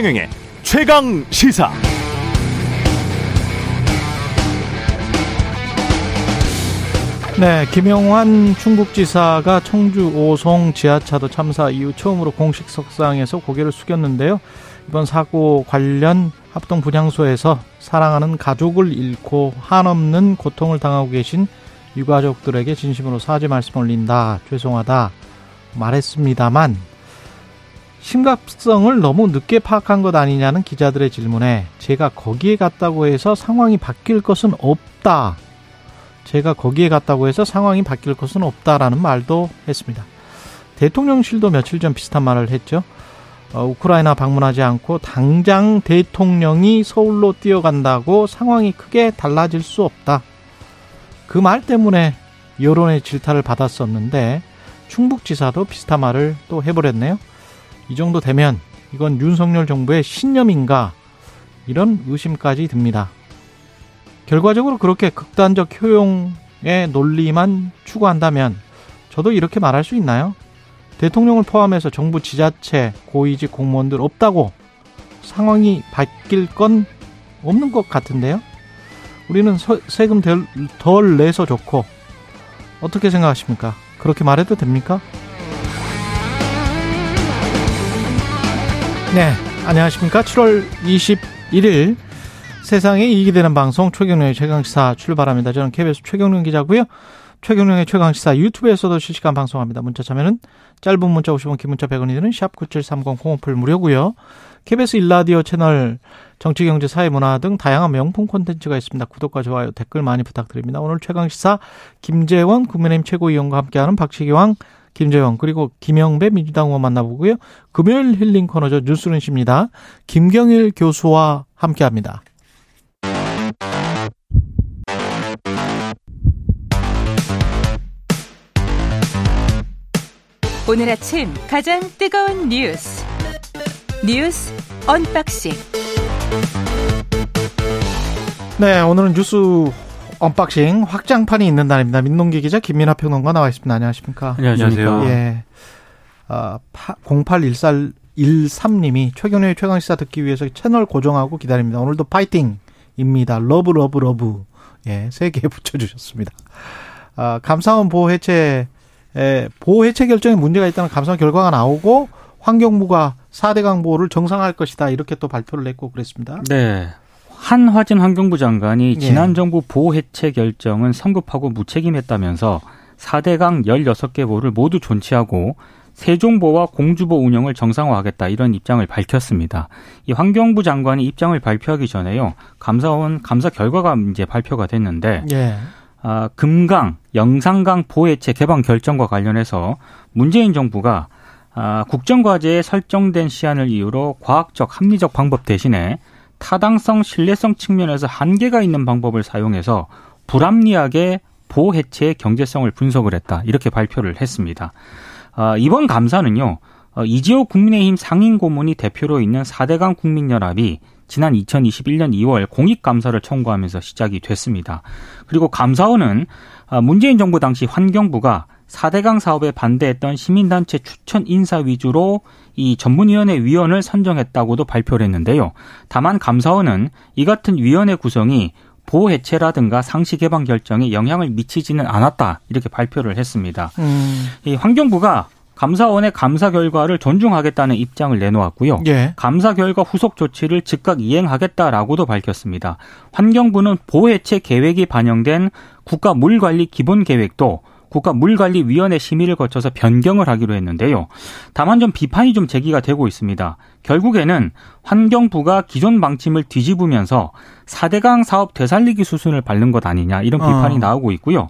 최경영의 최강 시사. 네, 김영환 충북지사가 청주 오송 지하차도 참사 이후 처음으로 공식 석상에서 고개를 숙였는데요. 이번 사고 관련 합동 분향소에서 사랑하는 가족을 잃고 한없는 고통을 당하고 계신 유가족들에게 진심으로 사죄 말씀 올린다. 죄송하다. 말했습니다만 심각성을 너무 늦게 파악한 것 아니냐는 기자들의 질문에 제가 거기에 갔다고 해서 상황이 바뀔 것은 없다. 제가 거기에 갔다고 해서 상황이 바뀔 것은 없다라는 말도 했습니다. 대통령실도 며칠 전 비슷한 말을 했죠. 어, 우크라이나 방문하지 않고 당장 대통령이 서울로 뛰어간다고 상황이 크게 달라질 수 없다. 그 말 때문에 여론의 질타를 받았었는데 충북지사도 비슷한 말을 또 해버렸네요. 이 정도 되면 이건 윤석열 정부의 신념인가 이런 의심까지 듭니다. 결과적으로 그렇게 극단적 효용의 논리만 추구한다면 저도 이렇게 말할 수 있나요? 대통령을 포함해서 정부 지자체 고위직 공무원들 없다고 상황이 바뀔 건 없는 것 같은데요. 우리는 세금 덜 내서 좋고 어떻게 생각하십니까? 그렇게 말해도 됩니까? 네, 안녕하십니까? 7월 21일 세상에 이익이 되는 방송 최경련의 최강시사 출발합니다. 저는 KBS 최경련 기자고요. 최경련의 최강시사 유튜브에서도 실시간 방송합니다. 문자 참여는 짧은 문자 50원, 긴 문자 100원이 드는 샵9730 콩오플 무료고요. KBS 일라디오 채널 정치, 경제, 사회, 문화 등 다양한 명품 콘텐츠가 있습니다. 구독과 좋아요, 댓글 많이 부탁드립니다. 오늘 최강시사 김재원 국민의힘 최고위원과 함께하는 박시기왕 김재원 그리고 김영배 민주당 의원 만나보고요. 금요일 힐링 코너죠. 뉴스룸입니다. 김경일 교수와 함께합니다. 오늘 아침 가장 뜨거운 뉴스 뉴스 언박싱 네 오늘은 뉴스 언박싱 확장판이 있는 날입니다. 민동기 기자 김민하 평론가 나와 있습니다. 안녕하십니까? 안녕하세요. 예. 아, 0813님이 최경영의 최강시사 듣기 위해서 채널 고정하고 기다립니다. 오늘도 파이팅입니다. love love love. 예, 세 개 붙여주셨습니다. 아, 감사원 보호 해체, 에, 보호 해체 결정에 문제가 있다는 감사원 결과가 나오고 환경부가 4대 강보를 정상화할 것이다. 이렇게 또 발표를 했고 그랬습니다. 네. 한화진 환경부 장관이 예. 지난 정부 보호 해체 결정은 성급하고 무책임했다면서 4대강 16개 보를 모두 존치하고 세종보와 공주보 운영을 정상화하겠다 이런 입장을 밝혔습니다. 이 환경부 장관이 입장을 발표하기 전에요. 감사원 감사 결과가 이제 발표가 됐는데 예. 아, 금강, 영산강 보해체 개방 결정과 관련해서 문재인 정부가 아, 국정과제에 설정된 시한을 이유로 과학적 합리적 방법 대신에 타당성, 신뢰성 측면에서 한계가 있는 방법을 사용해서 불합리하게 보호 해체의 경제성을 분석을 했다. 이렇게 발표를 했습니다. 어, 이번 감사는요. 어, 이지호 국민의힘 상임 고문이 대표로 있는 4대강 국민연합이 지난 2021년 2월 공익감사를 청구하면서 시작이 됐습니다. 그리고 감사원은 어, 문재인 정부 당시 환경부가 4대강 사업에 반대했던 시민단체 추천 인사 위주로 이 전문위원회 위원을 선정했다고도 발표를 했는데요. 다만 감사원은 이 같은 위원회 구성이 보호 해체라든가 상시 개방 결정에 영향을 미치지는 않았다 이렇게 발표를 했습니다. 음. 이 환경부가 감사원의 감사 결과를 존중하겠다는 입장을 내놓았고요. 예. 감사 결과 후속 조치를 즉각 이행하겠다라고도 밝혔습니다. 환경부는 보 해체 계획이 반영된 국가 물관리 기본 계획도 국가물관리위원회 심의를 거쳐서 변경을 하기로 했는데요. 다만 좀 비판이 좀 제기가 되고 있습니다. 결국에는 환경부가 기존 방침을 뒤집으면서 4대강 사업 되살리기 수순을 밟는 것 아니냐 이런 비판이 어. 나오고 있고요.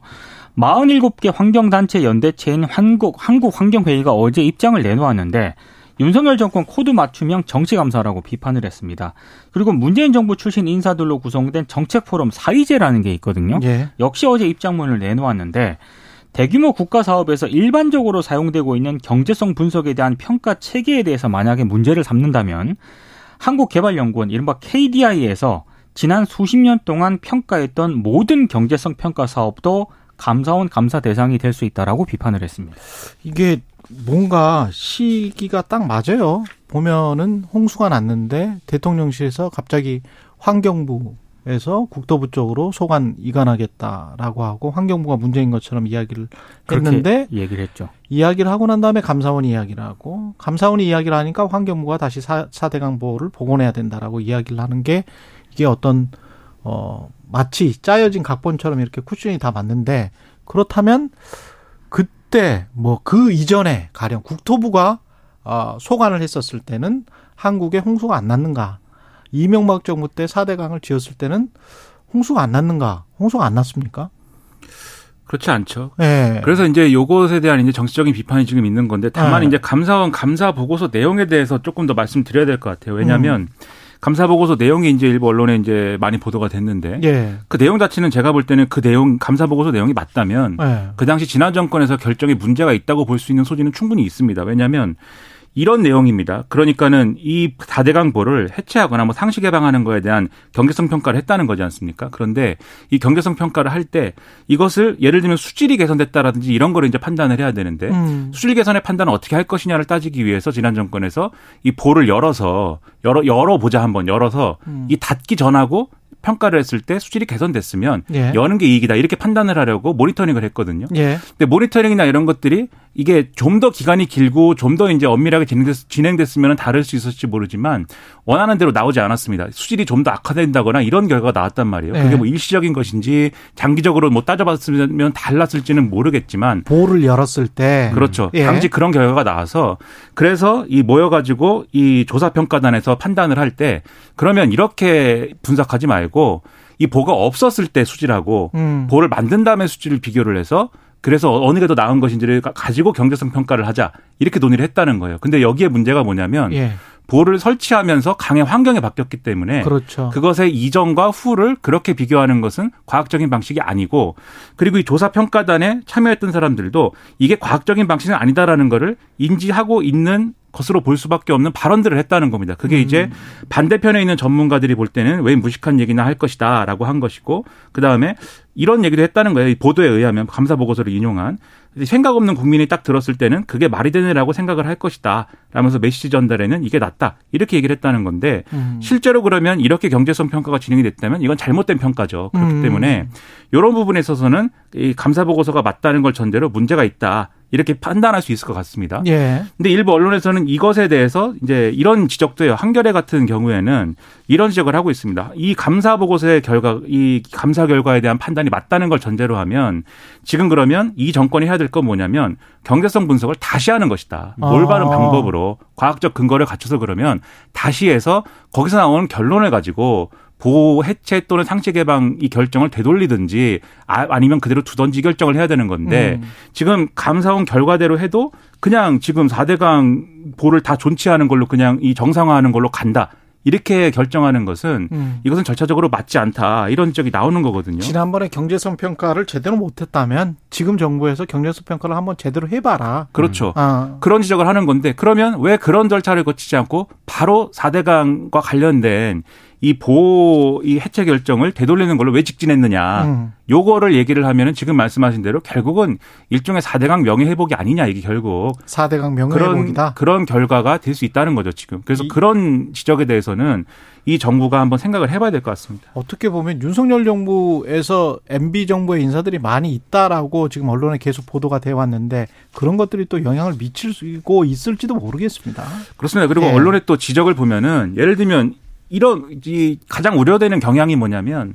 47개 환경단체 연대체인 한국, 한국환경회의가 어제 입장을 내놓았는데 윤석열 정권 코드 맞춤형 정치감사라고 비판을 했습니다. 그리고 문재인 정부 출신 인사들로 구성된 정책포럼 사의제라는 게 있거든요. 예. 역시 어제 입장문을 내놓았는데 대규모 국가 사업에서 일반적으로 사용되고 있는 경제성 분석에 대한 평가 체계에 대해서 만약에 문제를 삼는다면 한국개발연구원 이른바 KDI에서 지난 수십 년 동안 평가했던 모든 경제성 평가 사업도 감사원 감사 대상이 될 수 있다라고 비판을 했습니다. 이게 뭔가 시기가 딱 맞아요. 보면은 홍수가 났는데 대통령실에서 갑자기 환경부 에서 국토부 쪽으로 소관 이관하겠다라고 하고 환경부가 문제인 것처럼 이야기를 했는데 얘기를 했죠. 이야기를 하고 난 다음에 감사원이 이야기를 하고 감사원이 이야기를 하니까 환경부가 다시 사, 사대강 보호를 복원해야 된다라고 이야기를 하는 게 이게 어떤 어 마치 짜여진 각본처럼 이렇게 쿠션이 다 맞는데 그렇다면 그때 뭐 그 이전에 가령 국토부가 어, 소관을 했었을 때는 한국에 홍수가 안 났는가? 이명박 정부 때 4대 강을 지었을 때는 홍수가 안 났는가? 홍수가 안 났습니까? 그렇지 않죠. 네. 그래서 이제 요것에 대한 이제 정치적인 비판이 지금 있는 건데 다만 네. 이제 감사원 감사 보고서 내용에 대해서 조금 더 말씀드려야 될 것 같아요. 왜냐하면 음. 감사 보고서 내용이 이제 일부 언론에 이제 많이 보도가 됐는데 예. 그 내용 자체는 제가 볼 때는 그 내용 감사 보고서 내용이 맞다면 예. 그 당시 지난 정권에서 결정에 문제가 있다고 볼 수 있는 소지는 충분히 있습니다. 왜냐하면 이런 내용입니다. 그러니까는 이 다대강보를 해체하거나 뭐 상시 개방하는 거에 대한 경제성 평가를 했다는 거지 않습니까? 그런데 이 경제성 평가를 할 때 이것을 예를 들면 수질이 개선됐다라든지 이런 거를 이제 판단을 해야 되는데 음. 수질 개선의 판단을 어떻게 할 것이냐를 따지기 위해서 지난 정권에서 이 보를 열어서 열어 열어 보자 한번 열어서 음. 이 닫기 전하고 평가를 했을 때 수질이 개선됐으면 예. 여는 게 이익이다 이렇게 판단을 하려고 모니터링을 했거든요. 예. 근데 모니터링이나 이런 것들이 이게 좀 더 기간이 길고 좀 더 이제 엄밀하게 진행됐, 진행됐으면 다를 수 있었을지 모르지만 원하는 대로 나오지 않았습니다. 수질이 좀 더 악화된다거나 이런 결과가 나왔단 말이에요. 네. 그게 뭐 일시적인 것인지 장기적으로 뭐 따져봤으면 달랐을지는 모르겠지만 보를 열었을 때 그렇죠. 예. 당시 그런 결과가 나와서 그래서 이 모여가지고 이 조사평가단에서 판단을 할 때 그러면 이렇게 분석하지 말고 이 보가 없었을 때 수질하고 음. 보를 만든 다음에 수질을 비교를 해서 그래서 어느 게 더 나은 것인지를 가- 가지고 경제성 평가를 하자 이렇게 논의를 했다는 거예요. 근데 여기에 문제가 뭐냐면 예. 보를 설치하면서 강의 환경이 바뀌었기 때문에 그렇죠. 그것의 이전과 후를 그렇게 비교하는 것은 과학적인 방식이 아니고 그리고 이 조사 평가단에 참여했던 사람들도 이게 과학적인 방식은 아니다라는 거를 인지하고 있는 것으로 볼 수밖에 없는 발언들을 했다는 겁니다. 그게 이제 반대편에 있는 전문가들이 볼 때는 왜 무식한 얘기나 할 것이다라고 한 것이고 그 다음에 이런 얘기도 했다는 거예요. 이 보도에 의하면 감사 보고서를 인용한 생각 없는 국민이 딱 들었을 때는 그게 말이 되네라고 생각을 할 것이다. 라면서 메시지 전달에는 이게 낫다. 이렇게 얘기를 했다는 건데 음. 실제로 그러면 이렇게 경제성 평가가 진행이 됐다면 이건 잘못된 평가죠. 그렇기 음. 때문에 이런 부분에 있어서는 이 감사 보고서가 맞다는 걸 전제로 문제가 있다. 이렇게 판단할 수 있을 것 같습니다. 예. 근데 일부 언론에서는 이것에 대해서 이제 이런 지적도 해요. 한겨레 같은 경우에는 이런 지적을 하고 있습니다. 이 감사 보고서의 결과, 이 감사 결과에 대한 판단이 맞다는 걸 전제로 하면 지금 그러면 이 정권이 해야 될 건 뭐냐면 경제성 분석을 다시 하는 것이다. 올바른 아. 방법으로 과학적 근거를 갖춰서 그러면 다시 해서 거기서 나오는 결론을 가지고 보호 해체 또는 상시 개방 이 결정을 되돌리든지 아, 아니면 그대로 두던지 결정을 해야 되는 건데 음. 지금 감사원 결과대로 해도 그냥 지금 4대강 보를 다 존치하는 걸로 그냥 이 정상화하는 걸로 간다. 이렇게 결정하는 것은 음. 이것은 절차적으로 맞지 않다. 이런 지적이 나오는 거거든요. 지난번에 경제성 평가를 제대로 못했다면 지금 정부에서 경제성 평가를 한번 제대로 해봐라. 그렇죠. 아, 그런 지적을 하는 건데 그러면 왜 그런 절차를 거치지 않고 바로 4대강과 관련된 이 보호 이 해체 결정을 되돌리는 걸로 왜 직진했느냐. 음. 요거를 얘기를 하면은 지금 말씀하신 대로 결국은 일종의 4대강 명예 회복이 아니냐 이게 결국 4대강 그런 명예회복이다. 그런 결과가 될 수 있다는 거죠 지금. 그래서 이- 그런 지적에 대해서는 이 정부가 한번 생각을 해 봐야 될 것 같습니다. 어떻게 보면 윤석열 정부에서 MB 정부의 인사들이 많이 있다라고 지금 언론에 계속 보도가 되어 왔는데 그런 것들이 또 영향을 미치고 있을지도 모르겠습니다. 그렇습니다. 그리고 예. 언론의 또 지적을 보면은 예를 들면 이런 이 가장 우려되는 경향이 뭐냐면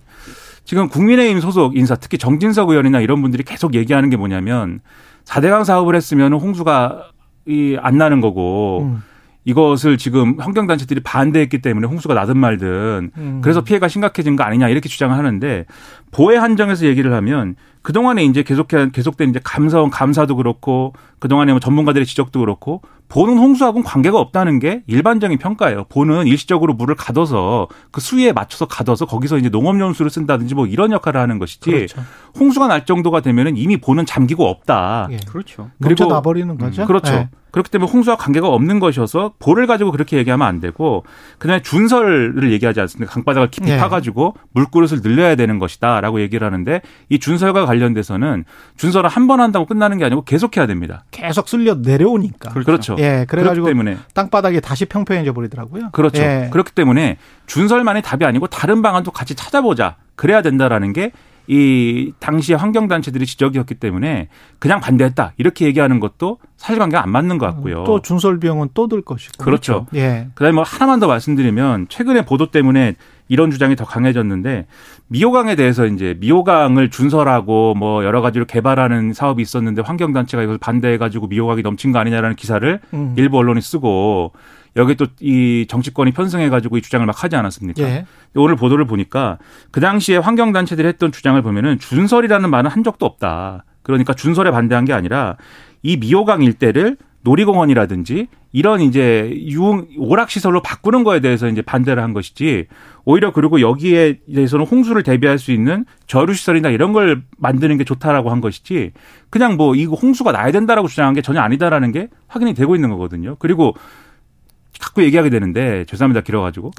지금 국민의힘 소속 인사 특히 정진석 의원이나 이런 분들이 계속 얘기하는 게 뭐냐면 4대강 사업을 했으면 홍수가 이 안 나는 거고 음. 이것을 지금 환경단체들이 반대했기 때문에 홍수가 나든 말든 음. 그래서 피해가 심각해진 거 아니냐 이렇게 주장을 하는데 보혜 한정에서 얘기를 하면 그동안에 이제 계속해 계속된 이제 감사원 감사도 그렇고 그동안에 뭐 전문가들의 지적도 그렇고 보는 홍수하고는 관계가 없다는 게 일반적인 평가예요. 보는 일시적으로 물을 가둬서 그 수위에 맞춰서 가둬서 거기서 이제 농업용수를 쓴다든지 뭐 이런 역할을 하는 것이지 그렇죠. 홍수가 날 정도가 되면은 이미 보는 잠기고 없다. 예. 그렇죠. 그리고 나버리는 거죠. 그렇죠. 네. 그렇기 때문에 홍수와 관계가 없는 것이어서 볼을 가지고 그렇게 얘기하면 안 되고 그다음에 준설을 얘기하지 않습니까? 강바닥을 깊이 네. 파가지고 물그릇을 늘려야 되는 것이다라고 얘기를 하는데 이 준설과 관련돼서는 준설을 한 번 한다고 끝나는 게 아니고 계속 해야 됩니다. 계속 쓸려 내려오니까. 그렇죠. 예, 그래가지고 때문에 땅바닥이 다시 평평해져 버리더라고요. 그렇죠. 예. 그렇기 때문에 준설만이 답이 아니고 다른 방안도 같이 찾아보자. 그래야 된다라는 게 이 당시의 환경단체들이 지적이었기 때문에 그냥 반대했다 이렇게 얘기하는 것도 사실관계가 안 맞는 것 같고요. 또 준설 비용은 또 들 것이고. 그렇죠. 예. 그다음에 뭐 하나만 더 말씀드리면 최근에 보도 때문에 이런 주장이 더 강해졌는데 미호강에 대해서 이제 미호강을 준설하고 뭐 여러 가지로 개발하는 사업이 있었는데 환경단체가 이걸 반대해가지고 미호강이 넘친 거 아니냐라는 기사를 음. 일부 언론이 쓰고 여기 또 이 정치권이 편승해가지고 이 주장을 막 하지 않았습니까? 예. 오늘 보도를 보니까 그 당시에 환경단체들이 했던 주장을 보면은 준설이라는 말은 한 적도 없다. 그러니까 준설에 반대한 게 아니라 이 미호강 일대를 놀이공원이라든지 이런 이제 유흥 오락 시설로 바꾸는 거에 대해서 이제 반대를 한 것이지 오히려 그리고 여기에 대해서는 홍수를 대비할 수 있는 저류 시설이나 이런 걸 만드는 게 좋다라고 한 것이지 그냥 뭐 이거 홍수가 나야 된다라고 주장한 게 전혀 아니다라는 게 확인이 되고 있는 거거든요. 그리고 자꾸 얘기하게 되는데 죄송합니다 길어가지고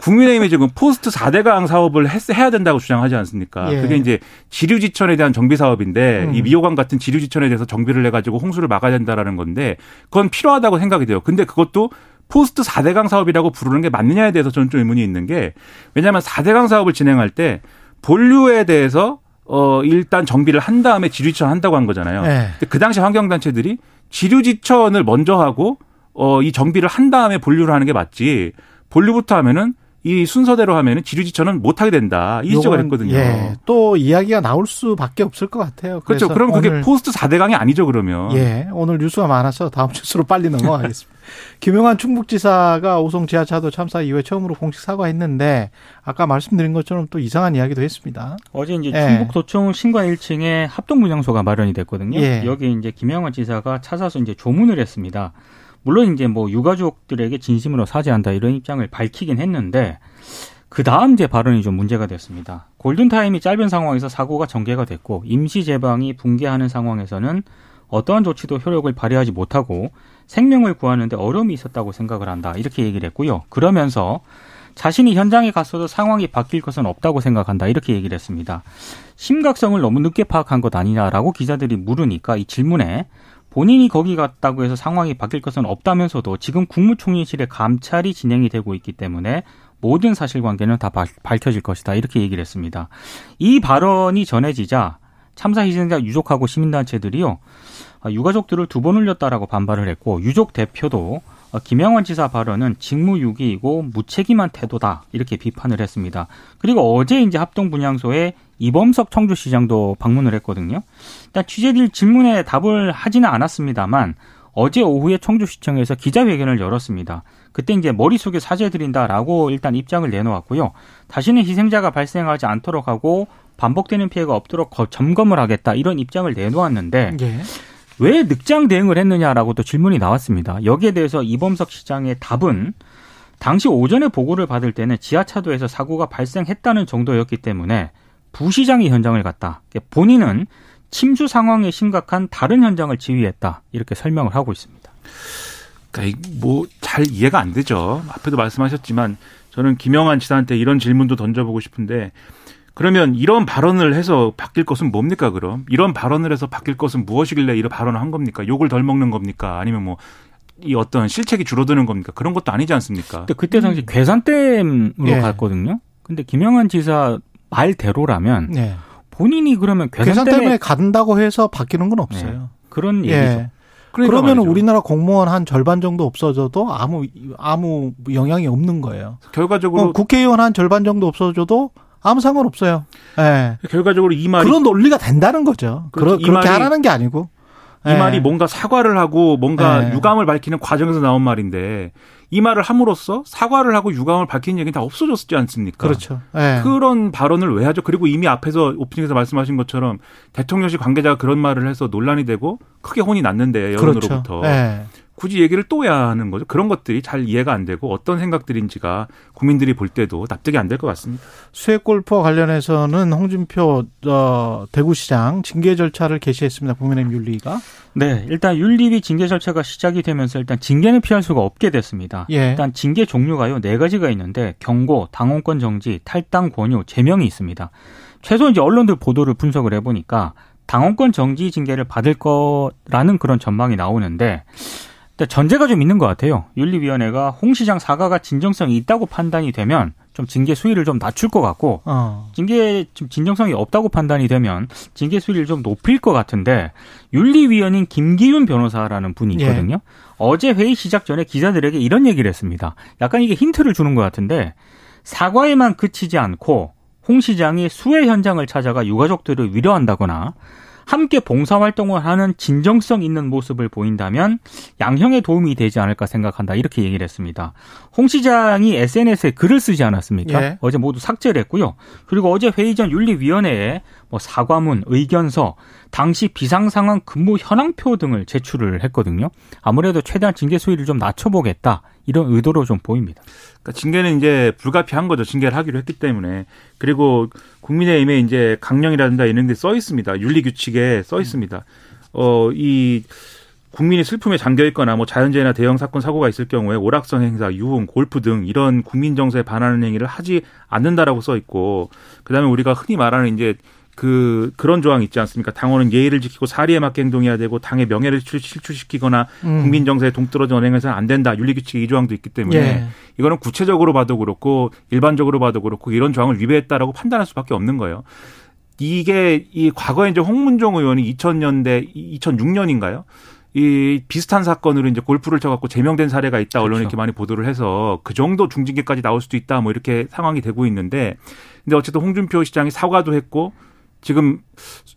국민의힘이 지금 포스트 4대강 사업을 했, 해야 된다고 주장하지 않습니까? 예. 그게 이제 지류지천에 대한 정비 사업인데 음. 이 미호강 같은 지류지천에 대해서 정비를 해가지고 홍수를 막아야 된다라는 건데 그건 필요하다고 생각이 돼요. 근데 그것도 포스트 4대강 사업이라고 부르는 게 맞느냐에 대해서 저는 좀 의문이 있는 게 왜냐하면 4대강 사업을 진행할 때 본류에 대해서 어 일단 정비를 한 다음에 지류지천 한다고 한 거잖아요. 예. 근데 그 당시 환경단체들이 지류지천을 먼저 하고 어, 이 정비를 한 다음에 본류를 하는 게 맞지. 본류부터 하면은 이 순서대로 하면은 지류지천은 못 하게 된다. 이 지적을 했거든요. 예. 또 이야기가 나올 수밖에 없을 것 같아요. 그렇죠. 그럼 그게 포스트 4대강이 아니죠, 그러면. 예. 오늘 뉴스가 많아서 다음 뉴스로 빨리 넘어가겠습니다. 김영환 충북지사가 오송 지하차도 참사 이후에 처음으로 공식 사과했는데 아까 말씀드린 것처럼 또 이상한 이야기도 했습니다. 어제 이제 예. 충북도청 신관 1층에 합동분향소가 마련이 됐거든요. 예. 여기 이제 김영환 지사가 찾아서 이제 조문을 했습니다. 물론 이제 뭐 유가족들에게 진심으로 사죄한다 이런 입장을 밝히긴 했는데 그 다음 이제 발언이 좀 문제가 됐습니다. 골든타임이 짧은 상황에서 사고가 전개가 됐고 임시 제방이 붕괴하는 상황에서는 어떠한 조치도 효력을 발휘하지 못하고 생명을 구하는데 어려움이 있었다고 생각을 한다. 이렇게 얘기를 했고요. 그러면서 자신이 현장에 갔어도 상황이 바뀔 것은 없다고 생각한다. 이렇게 얘기를 했습니다. 심각성을 너무 늦게 파악한 것 아니냐라고 기자들이 물으니까 이 질문에 본인이 거기 갔다고 해서 상황이 바뀔 것은 없다면서도 지금 국무총리실의 감찰이 진행이 되고 있기 때문에 모든 사실관계는 다 발- 밝혀질 것이다. 이렇게 얘기를 했습니다. 이 발언이 전해지자 참사 희생자 유족하고 시민단체들이요. 아, 유가족들을 두 번 울렸다라고 반발을 했고 유족 대표도 어, 김영환 지사 발언은 직무유기이고 무책임한 태도다 이렇게 비판을 했습니다. 그리고 어제 이제 합동 분향소에 이범석 청주시장도 방문을 했거든요. 일단 취재들 질문에 답을 하지는 않았습니다만 어제 오후에 청주시청에서 기자회견을 열었습니다. 그때 이제 머릿속에 사죄 드린다라고 일단 입장을 내놓았고요. 다시는 희생자가 발생하지 않도록 하고 반복되는 피해가 없도록 거- 점검을 하겠다 이런 입장을 내놓았는데 예. 왜 늑장 대응을 했느냐라고 또 질문이 나왔습니다. 여기에 대해서 이범석 시장의 답은 당시 오전에 보고를 받을 때는 지하차도에서 사고가 발생했다는 정도였기 때문에 부시장이 현장을 갔다. 본인은 침수 상황에 심각한 다른 현장을 지휘했다. 이렇게 설명을 하고 있습니다. 그러니까 뭐 잘 이해가 안 되죠. 앞에도 말씀하셨지만 저는 김영환 지사한테 이런 질문도 던져보고 싶은데 그러면 이런 발언을 해서 바뀔 것은 뭡니까 그럼? 이런 발언을 해서 바뀔 것은 무엇이길래 이런 발언을 한 겁니까? 욕을 덜 먹는 겁니까? 아니면 뭐 이 어떤 실책이 줄어드는 겁니까? 그런 것도 아니지 않습니까? 근데 그때 당시 괴산댐으로 예. 갔거든요. 근데 김영환 지사 말대로라면 예. 본인이 그러면 계산 괴산 때문에 때문에 간다고 해서 바뀌는 건 없어요. 그런 얘기죠. 예. 그러니까 그러면 말이죠. 우리나라 공무원 한 절반 정도 없어져도 아무 아무 영향이 없는 거예요. 결과적으로 어, 국회의원 한 절반 정도 없어져도 아무 상관 없어요. 예. 결과적으로 이 말이 그런 논리가 된다는 거죠. 그렇죠. 그러, 이 그렇게 말이- 하라는 게 아니고. 이 예. 말이 뭔가 사과를 하고 뭔가 네. 유감을 밝히는 과정에서 나온 말인데 이 말을 함으로써 사과를 하고 유감을 밝히는 얘기는 다 없어졌지 않습니까? 그렇죠. 예. 그런 발언을 왜 하죠? 그리고 이미 앞에서 오프닝에서 말씀하신 것처럼 대통령실 관계자가 그런 말을 해서 논란이 되고 크게 혼이 났는데 여론으로부터 그렇죠. 예. 굳이 얘기를 또 해야 하는 거죠. 그런 것들이 잘 이해가 안 되고 어떤 생각들인지가 국민들이 볼 때도 납득이 안 될 것 같습니다. 수액 골프와 관련해서는 홍준표 어, 대구시장 징계 절차를 개시했습니다. 국민의힘 윤리가. 네, 일단 윤리위 징계 절차가 시작이 되면서 일단 징계는 피할 수가 없게 됐습니다. 예. 일단 징계 종류가요 네 가지가 있는데 경고, 당원권 정지, 탈당 권유, 제명이 있습니다. 최소 이제 언론들 보도를 분석을 해보니까 당원권 정지 징계를 받을 거라는 그런 전망이 나오는데 전제가 좀 있는 것 같아요. 윤리위원회가 홍 시장 사과가 진정성이 있다고 판단이 되면 좀 징계 수위를 좀 낮출 것 같고 어. 징계 좀 진정성이 없다고 판단이 되면 징계 수위를 좀 높일 것 같은데 윤리위원인 김기윤 변호사라는 분이 예. 있거든요. 예. 어제 회의 시작 전에 기자들에게 이런 얘기를 했습니다. 약간 이게 힌트를 주는 것 같은데 사과에만 그치지 않고 홍 시장이 수해 현장을 찾아가 유가족들을 위로한다거나 함께 봉사활동을 하는 진정성 있는 모습을 보인다면 양형에 도움이 되지 않을까 생각한다. 이렇게 얘기를 했습니다. 홍 시장이 SNS에 글을 쓰지 않았습니까? 예. 어제 모두 삭제를 했고요. 그리고 어제 회의 전 윤리위원회에 뭐 사과문, 의견서, 당시 비상상황 근무 현황표 등을 제출을 했거든요. 아무래도 최대한 징계 수위를 좀 낮춰보겠다. 이런 의도로 좀 보입니다. 그러니까 징계는 이제 불가피한 거죠. 징계를 하기로 했기 때문에. 그리고 국민의힘에 이제 강령이라든가 이런 게써 있습니다. 윤리 규칙에 써 있습니다. 어, 이 국민이 슬픔에 잠겨 있거나 뭐 자연재해나 대형 사건 사고가 있을 경우에 오락성 행사, 유흥, 골프 등 이런 국민 정서에 반하는 행위를 하지 않는다라고 써 있고 그다음에 우리가 흔히 말하는 이제 그 그런 조항 있지 않습니까? 당원은 예의를 지키고 사리에 맞게 행동해야 되고 당의 명예를 실추시키거나 음. 국민 정서에 동떨어져 언행해서는 안 된다. 윤리 규칙 이 조항도 있기 때문에 예. 이거는 구체적으로 봐도 그렇고 일반적으로 봐도 그렇고 이런 조항을 위배했다라고 판단할 수밖에 없는 거예요. 이게 이 과거에 이제 홍문종 의원이 2000년대 2006년인가요? 이 비슷한 사건으로 이제 골프를 쳐갖고 제명된 사례가 있다 언론에 그렇죠. 이렇게 많이 보도를 해서 그 정도 중징계까지 나올 수도 있다 뭐 이렇게 상황이 되고 있는데 근데 어쨌든 홍준표 시장이 사과도 했고 지금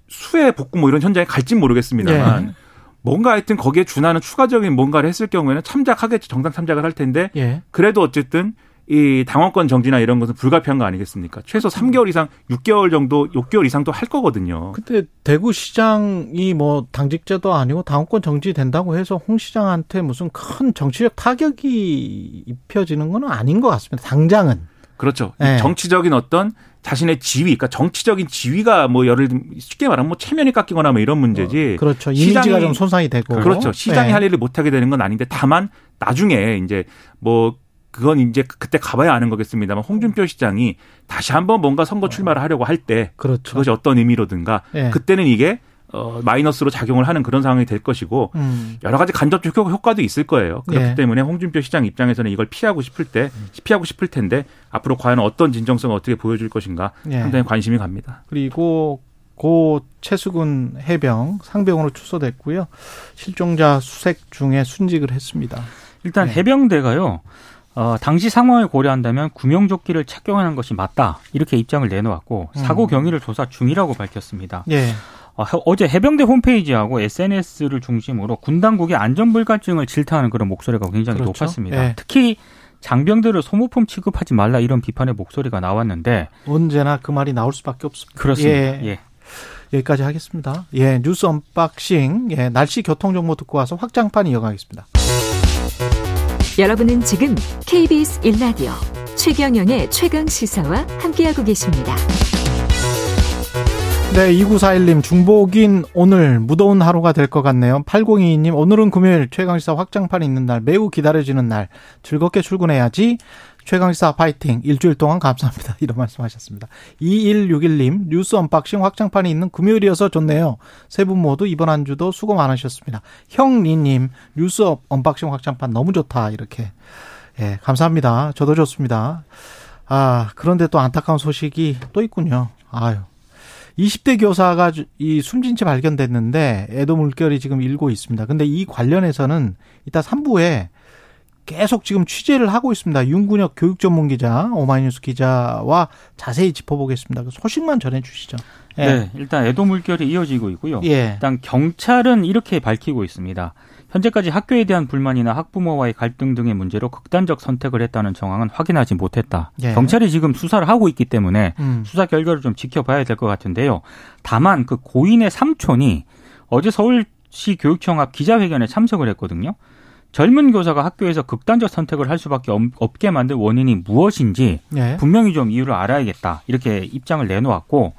수해 복구 뭐 이런 현장에 갈진 모르겠습니다만 예. 뭔가 하여튼 거기에 준하는 추가적인 뭔가를 했을 경우에는 참작하겠죠. 정당 참작을 할 텐데 예. 그래도 어쨌든 이 당원권 정지나 이런 것은 불가피한 거 아니겠습니까? 최소 3개월 이상, 6개월 정도, 6개월 이상도 할 거거든요. 근데 대구시장이 뭐 당직자도 아니고 당원권 정지된다고 해서 홍 시장한테 무슨 큰 정치적 타격이 입혀지는 건 아닌 것 같습니다. 당장은. 그렇죠. 네. 정치적인 어떤 자신의 지위, 그러니까 정치적인 지위가 뭐 예를 들면 쉽게 말하면 뭐 체면이 깎이거나 뭐 이런 문제지. 어, 그렇죠. 이미지가 좀 손상이 되고. 그렇죠. 시장이 네. 할 일을 못 하게 되는 건 아닌데 다만 나중에 이제 뭐 그건 이제 그때 가봐야 아는 거겠습니다만 홍준표 시장이 다시 한번 뭔가 선거 출마를 하려고 할때 그렇죠. 그것이 어떤 의미로든가 네. 그때는 이게 어, 마이너스로 작용을 하는 그런 상황이 될 것이고 음. 여러 가지 간접적 효과도 있을 거예요. 그렇기 예. 때문에 홍준표 시장 입장에서는 이걸 피하고 싶을 때 피하고 싶을 텐데 앞으로 과연 어떤 진정성을 어떻게 보여줄 것인가 예. 상당히 관심이 갑니다. 그리고 고 최수근 해병 상병으로 추소됐고요. 실종자 수색 중에 순직을 했습니다. 일단 네. 해병대가요. 어, 당시 상황을 고려한다면 구명조끼를 착용하는 것이 맞다 이렇게 입장을 내놓았고 사고 음. 경위를 조사 중이라고 밝혔습니다. 예. 어, 어제 해병대 홈페이지하고 SNS를 중심으로 군 당국의 안전불감증을 질타하는 그런 목소리가 굉장히 그렇죠? 높았습니다. 예. 특히 장병들을 소모품 취급하지 말라 이런 비판의 목소리가 나왔는데 언제나 그 말이 나올 수밖에 없습니다. 그렇습니다. 예. 예. 여기까지 하겠습니다. 예, 뉴스 언박싱, 예, 날씨 교통 정보 듣고 와서 확장판 이어가겠습니다. 여러분은 지금 KBS 1라디오 최경영의 최강 시사와 함께하고 계십니다. 네, 2941님, 중복인 오늘 무더운 하루가 될 것 같네요. 8022님, 오늘은 금요일 최강시사 확장판이 있는 날, 매우 기다려지는 날, 즐겁게 출근해야지. 최강시사 파이팅. 일주일 동안 감사합니다. 이런 말씀 하셨습니다. 2161님, 뉴스 언박싱 확장판이 있는 금요일이어서 좋네요. 세 분 모두 이번 한 주도 수고 많으셨습니다. 형리님, 뉴스 언박싱 확장판 너무 좋다. 이렇게. 예, 감사합니다. 저도 좋습니다. 아, 그런데 또 안타까운 소식이 또 있군요. 아유. 20대 교사가 이 숨진 채 발견됐는데 애도 물결이 지금 일고 있습니다. 근데 이 관련해서는 이따 3부에 계속 지금 취재를 하고 있습니다. 윤군혁 교육 전문 기자, 오마이뉴스 기자와 자세히 짚어보겠습니다. 그 소식만 전해 주시죠. 예. 네, 일단 애도 물결이 이어지고 있고요. 예. 일단 경찰은 이렇게 밝히고 있습니다. 현재까지 학교에 대한 불만이나 학부모와의 갈등 등의 문제로 극단적 선택을 했다는 정황은 확인하지 못했다. 예. 경찰이 지금 수사를 하고 있기 때문에 음. 수사 결과를 좀 지켜봐야 될 것 같은데요. 다만 그 고인의 삼촌이 어제 서울시 교육청 앞 기자회견에 참석을 했거든요. 젊은 교사가 학교에서 극단적 선택을 할 수밖에 없게 만든 원인이 무엇인지 예. 분명히 좀 이유를 알아야겠다. 이렇게 입장을 내놓았고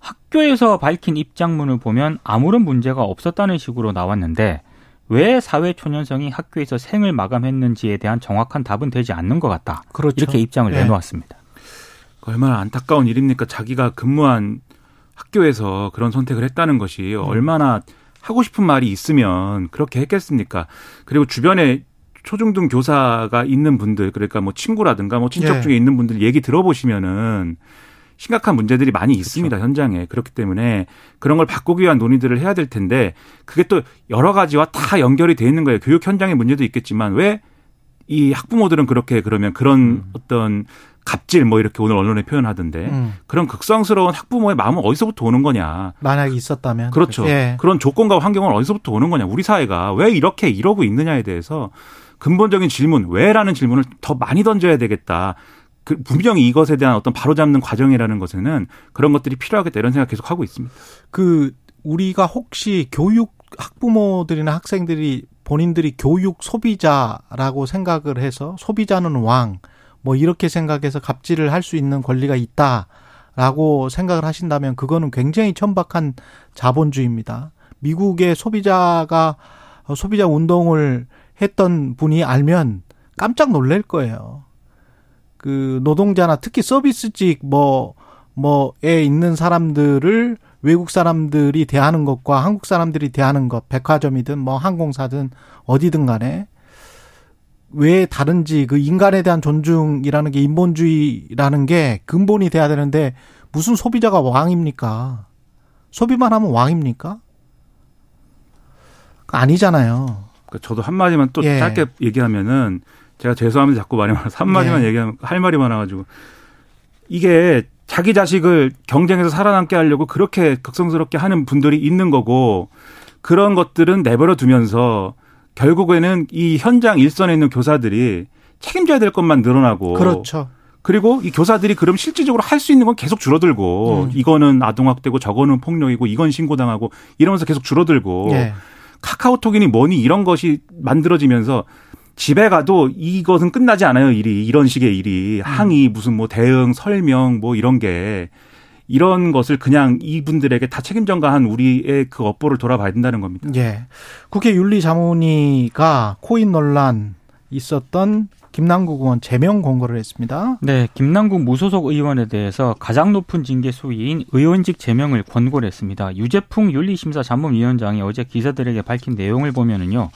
학교에서 밝힌 입장문을 보면 아무런 문제가 없었다는 식으로 나왔는데 왜 사회초년생이 학교에서 생을 마감했는지에 대한 정확한 답은 되지 않는 것 같다. 그렇죠. 이렇게 입장을 네. 내놓았습니다. 얼마나 안타까운 일입니까? 자기가 근무한 학교에서 그런 선택을 했다는 것이 음. 얼마나 하고 싶은 말이 있으면 그렇게 했겠습니까? 그리고 주변에 초중등 교사가 있는 분들 그러니까 뭐 친구라든가 뭐 친척 예. 중에 있는 분들 얘기 들어보시면은 심각한 문제들이 많이 있습니다 현장에 그렇기 때문에 그런 걸 바꾸기 위한 논의들을 해야 될 텐데 그게 또 여러 가지와 다 연결이 돼 있는 거예요 교육 현장의 문제도 있겠지만 왜 이 학부모들은 그렇게 그러면 그런 어떤 갑질 뭐 이렇게 오늘 언론에 표현하던데 음. 그런 극성스러운 학부모의 마음은 어디서부터 오는 거냐 만약에 있었다면 그렇죠. 예. 그런 조건과 환경은 어디서부터 오는 거냐. 우리 사회가 왜 이렇게 이러고 있느냐에 대해서 근본적인 질문, 왜라는 질문을 더 많이 던져야 되겠다. 그 분명히 이것에 대한 어떤 바로잡는 과정이라는 것에는 그런 것들이 필요하겠다 이런 생각 계속 하고 있습니다. 그 우리가 혹시 교육 학부모들이나 학생들이 본인들이 교육 소비자라고 생각을 해서 소비자는 왕 뭐 이렇게 생각해서 갑질을 할 수 있는 권리가 있다라고 생각을 하신다면 그거는 굉장히 천박한 자본주의입니다. 미국의 소비자가 어, 소비자 운동을 했던 분이 알면 깜짝 놀랄 거예요. 그 노동자나 특히 서비스직 뭐 뭐에 있는 사람들을 외국 사람들이 대하는 것과 한국 사람들이 대하는 것, 백화점이든 뭐 항공사든 어디든 간에 왜 다른지 그 인간에 대한 존중이라는 게 인본주의라는 게 근본이 돼야 되는데 무슨 소비자가 왕입니까? 소비만 하면 왕입니까? 아니잖아요. 그러니까 저도 한마디만 또 예. 짧게 얘기하면은 제가 죄송합니다. 자꾸 말이 많아서 한마디만 예. 얘기하면 할 말이 많아가지고 이게 자기 자식을 경쟁에서 살아남게 하려고 그렇게 극성스럽게 하는 분들이 있는 거고 그런 것들은 내버려 두면서 결국에는 이 현장 일선에 있는 교사들이 책임져야 될 것만 늘어나고 그렇죠. 그리고 이 교사들이 그럼 실질적으로 할 수 있는 건 계속 줄어들고 음. 이거는 아동학대고 저거는 폭력이고 이건 신고당하고 이러면서 계속 줄어들고 예. 카카오톡이니 뭐니 이런 것이 만들어지면서 집에 가도 이것은 끝나지 않아요 일이 이런 식의 일이 항의 무슨 뭐 대응 설명 뭐 이런 게 이런 것을 그냥 이분들에게 다 책임 전가한 우리의 그 업보를 돌아봐야 된다는 겁니다. 예. 국회 윤리자문위가 코인 논란 있었던 김남국 의원 제명 공고를 했습니다. 네, 김남국 무소속 의원에 대해서 가장 높은 징계 수위인 의원직 제명을 권고를 했습니다. 유재풍 윤리심사 자문위원장이 어제 기자들에게 밝힌 내용을 보면은요.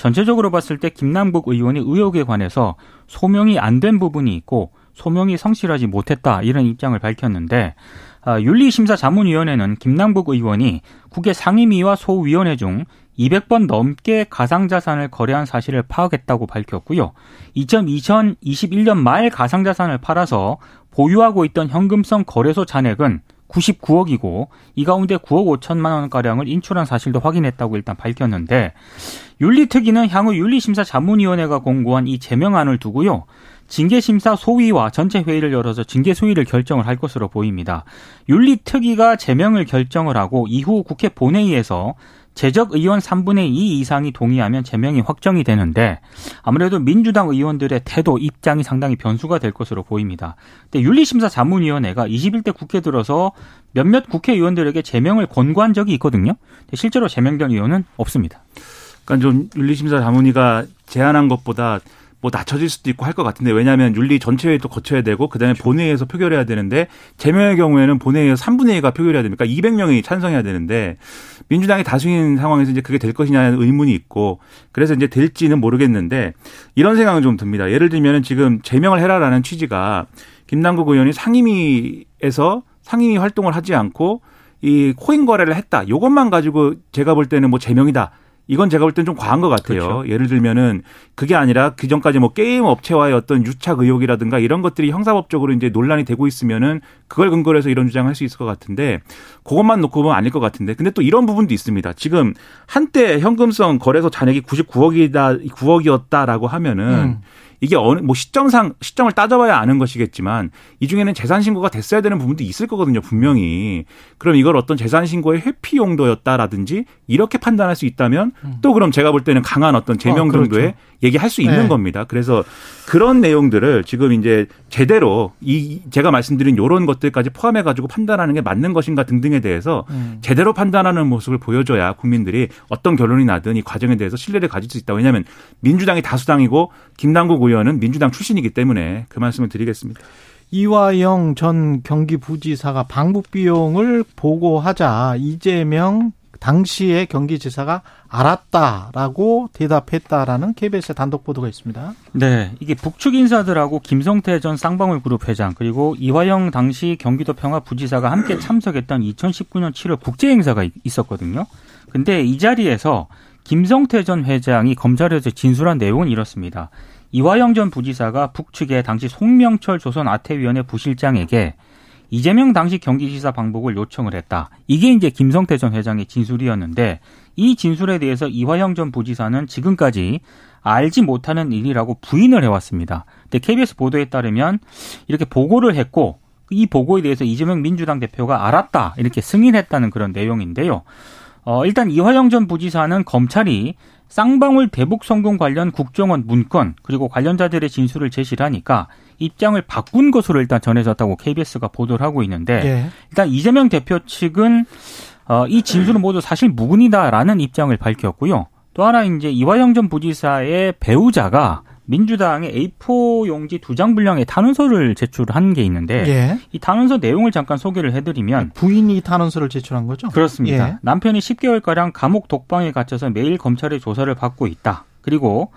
전체적으로 봤을 때 김남국 의원이 의혹에 관해서 소명이 안 된 부분이 있고 소명이 성실하지 못했다 이런 입장을 밝혔는데 아, 윤리심사자문위원회는 김남국 의원이 국회 상임위와 소위원회 중 200번 넘게 가상자산을 거래한 사실을 파악했다고 밝혔고요. 2021년 말 가상자산을 팔아서 보유하고 있던 현금성 거래소 잔액은 99억이고 이 가운데 9억 5천만 원가량을 인출한 사실도 확인했다고 일단 밝혔는데 윤리특위는 향후 윤리심사자문위원회가 공고한 이 제명안을 두고요. 징계심사 소위와 전체 회의를 열어서 징계 소위를 결정을 할 것으로 보입니다. 윤리특위가 제명을 결정을 하고 이후 국회 본회의에서 재적 의원 3분의 2 이상이 동의하면 제명이 확정이 되는데 아무래도 민주당 의원들의 태도 입장이 상당히 변수가 될 것으로 보입니다. 근데 윤리심사 자문위원회가 21대 국회 들어서 몇몇 국회의원들에게 제명을 권고한 적이 있거든요. 근데 실제로 제명된 의원은 없습니다. 그러니까 좀 윤리심사 자문위가 제안한 것보다 뭐 낮춰질 수도 있고 할 것 같은데 왜냐하면 윤리 전체회의도 거쳐야 되고 그다음에 본회의에서 표결해야 되는데 제명의 경우에는 본회의에서 3분의 2가 표결해야 됩니까? 200명이 찬성해야 되는데 민주당이 다수인 상황에서 이제 그게 될 것이냐는 의문이 있고 그래서 이제 될지는 모르겠는데 이런 생각은 좀 듭니다. 예를 들면은 지금 제명을 해라라는 취지가 김남국 의원이 상임위에서 상임위 활동을 하지 않고 이 코인 거래를 했다. 요것만 가지고 제가 볼 때는 뭐 제명이다. 이건 제가 볼 땐 좀 과한 것 같아요. 그렇죠. 예를 들면은 그게 아니라 그 전까지 뭐 게임 업체와의 어떤 유착 의혹이라든가 이런 것들이 형사법적으로 이제 논란이 되고 있으면은 그걸 근거로 해서 이런 주장을 할수 있을 것 같은데 그것만 놓고 보면 아닐 것 같은데 근데 또 이런 부분도 있습니다. 지금 한때 현금성 거래소 잔액이 99억이다 9억이었다라고 하면은 음. 이게 어느 뭐 시점상 시점을 따져봐야 아는 것이겠지만 이 중에는 재산 신고가 됐어야 되는 부분도 있을 거거든요 분명히 그럼 이걸 어떤 재산 신고의 회피 용도였다라든지 이렇게 판단할 수 있다면 또 그럼 제가 볼 때는 강한 어떤 제명 어, 그렇죠. 정도의 얘기할 수 있는 네. 겁니다 그래서 그런 내용들을 지금 이제 제대로 이 제가 말씀드린 요런 것들까지 포함해 가지고 판단하는 게 맞는 것인가 등등에 대해서 음. 제대로 판단하는 모습을 보여줘야 국민들이 어떤 결론이 나든 이 과정에 대해서 신뢰를 가질 수 있다. 왜냐하면 민주당이 다수당이고 김남국 의원 은 민주당 출신이기 때문에 그 말씀을 드리겠습니다. 이화영 전 경기부지사가 방북 비용을 보고하자 이재명 당시의 경기지사가 알았다라고 대답했다라는 KBS의 단독 보도가 있습니다. 네, 이게 북측 인사들하고 김성태 전 쌍방울 그룹 회장 그리고 이화영 당시 경기도 평화 부지사가 함께 참석했던 2019년 7월 국제 행사가 있었거든요. 근데 이 자리에서 김성태 전 회장이 검찰에서 진술한 내용은 이렇습니다. 이화영 전 부지사가 북측의 당시 송명철 조선 아태위원회 부실장에게 이재명 당시 경기지사 방북을 요청을 했다. 이게 이제 김성태 전 회장의 진술이었는데 이 진술에 대해서 이화영 전 부지사는 지금까지 알지 못하는 일이라고 부인을 해왔습니다. 근데 KBS 보도에 따르면 이렇게 보고를 했고 이 보고에 대해서 이재명 민주당 대표가 알았다 이렇게 승인했다는 그런 내용인데요. 어, 일단 이화영 전 부지사는 검찰이 쌍방울 대북 성공 관련 국정원 문건 그리고 관련자들의 진술을 제시를 하니까 입장을 바꾼 것으로 일단 전해졌다고 KBS가 보도를 하고 있는데 예. 일단 이재명 대표 측은 어, 이 진술은 모두 사실 무근이다라는 입장을 밝혔고요. 또 하나 이제 이화영 전 부지사의 배우자가 민주당의 A4 용지 두 장 분량의 탄원서를 제출한 게 있는데 예. 이 탄원서 내용을 잠깐 소개를 해드리면 부인이 탄원서를 제출한 거죠? 그렇습니다. 예. 남편이 10개월 가량 감옥 독방에 갇혀서 매일 검찰의 조사를 받고 있다. 그리고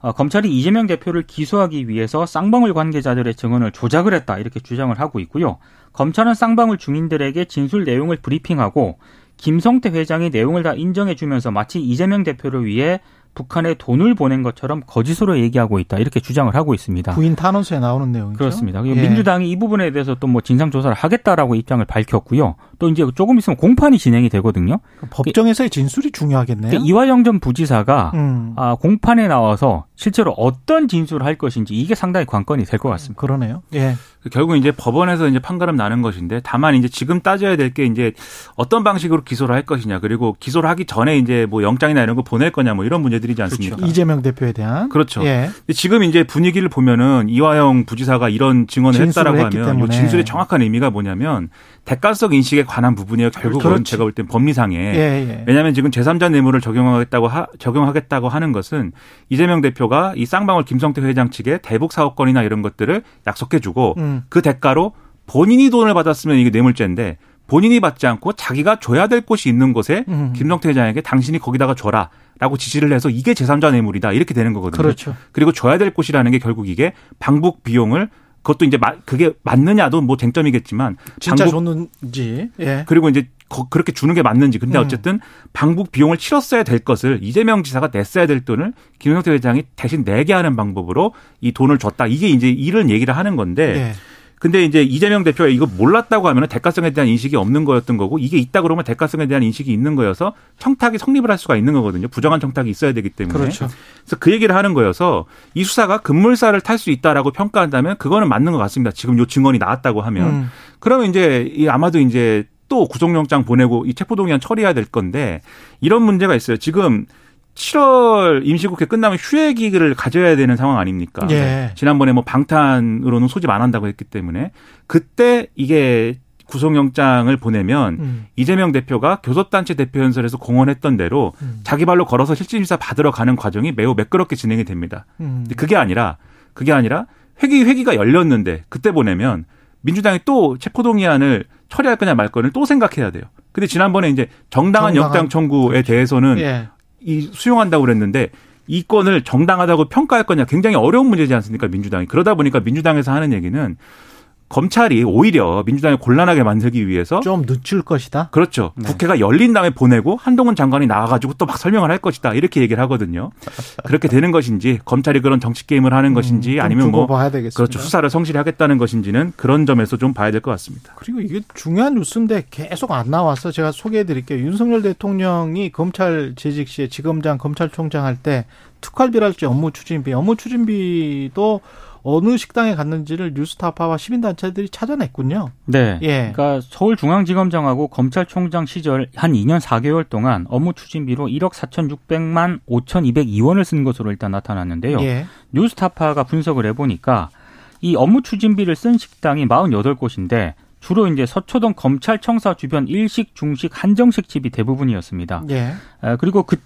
어, 검찰이 이재명 대표를 기소하기 위해서 쌍방울 관계자들의 증언을 조작을 했다 이렇게 주장을 하고 있고요. 검찰은 쌍방울 중인들에게 진술 내용을 브리핑하고 김성태 회장이 내용을 다 인정해주면서 마치 이재명 대표를 위해 북한에 돈을 보낸 것처럼 거짓으로 얘기하고 있다 이렇게 주장을 하고 있습니다. 부인 탄원서에 나오는 내용이죠. 그렇습니다. 예. 민주당이 이 부분에 대해서 또 뭐 진상 조사를 하겠다라고 입장을 밝혔고요. 또 이제 조금 있으면 공판이 진행이 되거든요. 법정에서의 진술이 중요하겠네요. 그러니까 이화영 전 부지사가 음. 아, 공판에 나와서 실제로 어떤 진술을 할 것인지 이게 상당히 관건이 될 것 같습니다. 그러네요. 예. 결국 이제 법원에서 이제 판가름 나는 것인데 다만 이제 지금 따져야 될 게 이제 어떤 방식으로 기소를 할 것이냐 그리고 기소를 하기 전에 이제 뭐 영장이나 이런 거 보낼 거냐 뭐 이런 문제들이지 않습니까? 그렇죠. 이재명 대표에 대한 그렇죠. 예. 지금 이제 분위기를 보면은 이화영 부지사가 이런 증언을 했다라고 하면 이 진술의 정확한 의미가 뭐냐면 대가성 인식에 관한 부분이에요. 결국은 그렇지. 제가 볼 땐 법리상에 예, 예. 왜냐하면 지금 제3자 뇌물을 적용하겠다고 하, 적용하겠다고 하는 것은 이재명 대표가 이 쌍방울 김성태 회장 측에 대북 사업권이나 이런 것들을 약속해주고 음. 그 대가로 본인이 돈을 받았으면 이게 뇌물죄인데 본인이 받지 않고 자기가 줘야 될 곳이 있는 곳에 음. 김성태 회장에게 당신이 거기다가 줘라. 라고 지시를 해서 이게 제3자 뇌물이다. 이렇게 되는 거거든요. 그렇죠. 그리고 줘야 될 곳이라는 게 결국 이게 방북 비용을 그것도 이제 그게 맞느냐도 뭐 쟁점이겠지만 진짜 방북, 줬는지 예. 그리고 이제 그렇게 주는 게 맞는지 근데 음. 어쨌든 방북 비용을 치렀어야 될 것을 이재명 지사가 냈어야 될 돈을 김영태 회장이 대신 내게 하는 방법으로 이 돈을 줬다 이게 이제 이런 얘기를 하는 건데 예. 근데 이제 이재명 대표가 이거 몰랐다고 하면 대가성에 대한 인식이 없는 거였던 거고 이게 있다 그러면 대가성에 대한 인식이 있는 거여서 청탁이 성립을 할 수가 있는 거거든요. 부정한 청탁이 있어야 되기 때문에. 그렇죠. 그래서 그 얘기를 하는 거여서 이 수사가 급물살을 탈 수 있다라고 평가한다면 그거는 맞는 것 같습니다. 지금 요 증언이 나왔다고 하면. 음. 그러면 이제 아마도 이제 또 구속영장 보내고 이 체포동의안 처리해야 될 건데 이런 문제가 있어요. 지금 7월 임시국회 끝나면 휴회기를 가져야 되는 상황 아닙니까? 예. 지난번에 뭐 방탄으로는 소집 안 한다고 했기 때문에 그때 이게 구속영장을 보내면 음. 이재명 대표가 교섭단체 대표 연설에서 공언했던 대로 음. 자기 발로 걸어서 실질심사 받으러 가는 과정이 매우 매끄럽게 진행이 됩니다. 음. 그게 아니라 그게 아니라 회기 회기가 열렸는데 그때 보내면 민주당이 또 체포동의안을 처리할 거냐 말 거를 또 생각해야 돼요. 근데 지난번에 이제 정당한, 정당한 영장 청구에. 대해서는 예. 이 수용한다고 그랬는데 이 건을 정당하다고 평가할 거냐 굉장히 어려운 문제지 않습니까 민주당이? 그러다 보니까 민주당에서 하는 얘기는 검찰이 오히려 민주당을 곤란하게 만들기 위해서 좀 늦출 것이다. 그렇죠. 네. 국회가 열린 다음에 보내고 한동훈 장관이 나와가지고 또 막 설명을 할 것이다 이렇게 얘기를 하거든요. 그렇게 되는 것인지 검찰이 그런 정치 게임을 하는 음, 것인지 아니면 뭐 그렇죠 수사를 성실히 하겠다는 것인지는 그런 점에서 좀 봐야 될 것 같습니다. 그리고 이게 중요한 뉴스인데 계속 안 나와서 제가 소개해드릴게요. 윤석열 대통령이 검찰 재직 시에 지검장 검찰총장 할 때 특활비랄지 업무 추진비, 업무 추진비도 어느 식당에 갔는지를 뉴스타파와 시민단체들이 찾아냈군요. 네. 예. 그러니까 서울중앙지검장하고 검찰총장 시절 한 2년 4개월 동안 업무 추진비로 1억 4,600만 5,202원을 쓴 것으로 일단 나타났는데요. 예. 뉴스타파가 분석을 해보니까 이 업무 추진비를 쓴 식당이 48곳인데 주로 이제 서초동 검찰청사 주변 일식, 중식, 한정식 집이 대부분이었습니다. 예. 그리고 그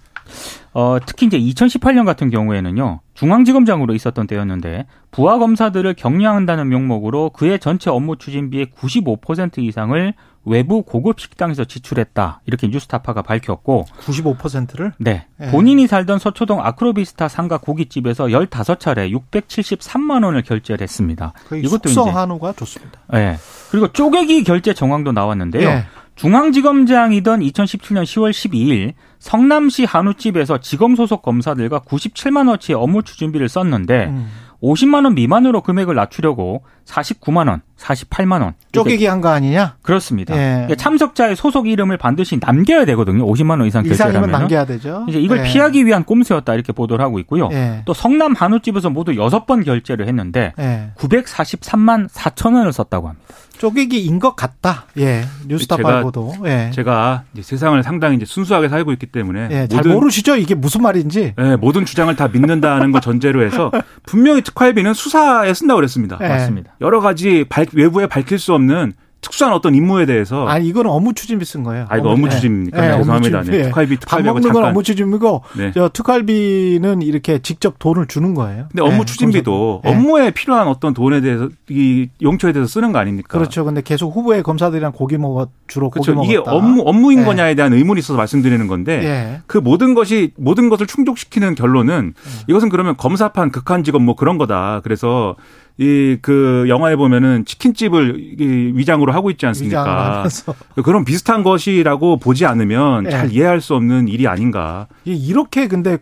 어, 특히 이제 2018년 같은 경우에는요, 중앙지검장으로 있었던 때였는데 부하 검사들을 격려한다는 명목으로 그의 전체 업무 추진비의 95% 이상을 외부 고급 식당에서 지출했다. 이렇게 뉴스타파가 밝혔고 95%를 네. 예. 본인이 살던 서초동 아크로비스타 상가 고깃집에서 15차례 673만 원을 결제를 했습니다. 이것도 숙성 한우가 좋습니다. 네. 그리고 쪼개기 결제 정황도 나왔는데요. 예. 중앙지검장이던 2017년 10월 12일 성남시 한우집에서 지검 소속 검사들과 97만 원치의 업무 추진비를 썼는데 음. 50만 원 미만으로 금액을 낮추려고 49만 원, 48만 원. 쪼개기 한 거 아니냐? 그렇습니다. 예. 그러니까 참석자의 소속 이름을 반드시 남겨야 되거든요. 50만 원 이상 결제하면. 남겨야 되죠. 이제 이걸 예. 피하기 위한 꼼수였다 이렇게 보도를 하고 있고요. 예. 또 성남 한우집에서 모두 6번 결제를 했는데 예. 943만 4천 원을 썼다고 합니다. 쪼개기인 것 같다. 예. 뉴스타파 제가- 보도. 예. 제가 세상을 상당히 이제 순수하게 살고 있기 때문에 예. 잘 모르시죠? 이게 무슨 말인지. 예, 모든 주장을 다 믿는다는 걸 전제로 해서 분명히 특활비는 수사에 쓴다고 그랬습니다. 예. 맞습니다. 여러 가지 밝- 외부에 밝힐 수 없는 특수한 어떤 임무에 대해서 아니 이거는 업무 추진비 쓴 거예요. 아, 이거 업무 추진입니까? 예, 네, 죄송합니다. 네, 특활비, 밥 특활비하고 먹는 건. 업무 추진비고 네. 저 특활비는 이렇게 직접 돈을 주는 거예요. 근데 업무 예, 추진비도 검사들. 예. 업무에 필요한 어떤 돈에 대해서 이 용처에 대해서 쓰는 거 아닙니까? 그렇죠. 근데 계속 후보의 검사들이랑 고기 먹어 주로 그렇죠. 고기 이게 먹었다. 업무 업무인 예. 거냐에 대한 의문이 있어서 말씀드리는 건데 예. 그 모든 것이 모든 것을 충족시키는 결론은 음. 이것은 그러면 검사판 극한 직업 뭐 그런 거다. 그래서 이 그 영화에 보면은 치킨집을 이 위장으로 하고 있지 않습니까? 그런 비슷한 것이라고 보지 않으면 예. 잘 이해할 수 없는 일이 아닌가. 이렇게 근데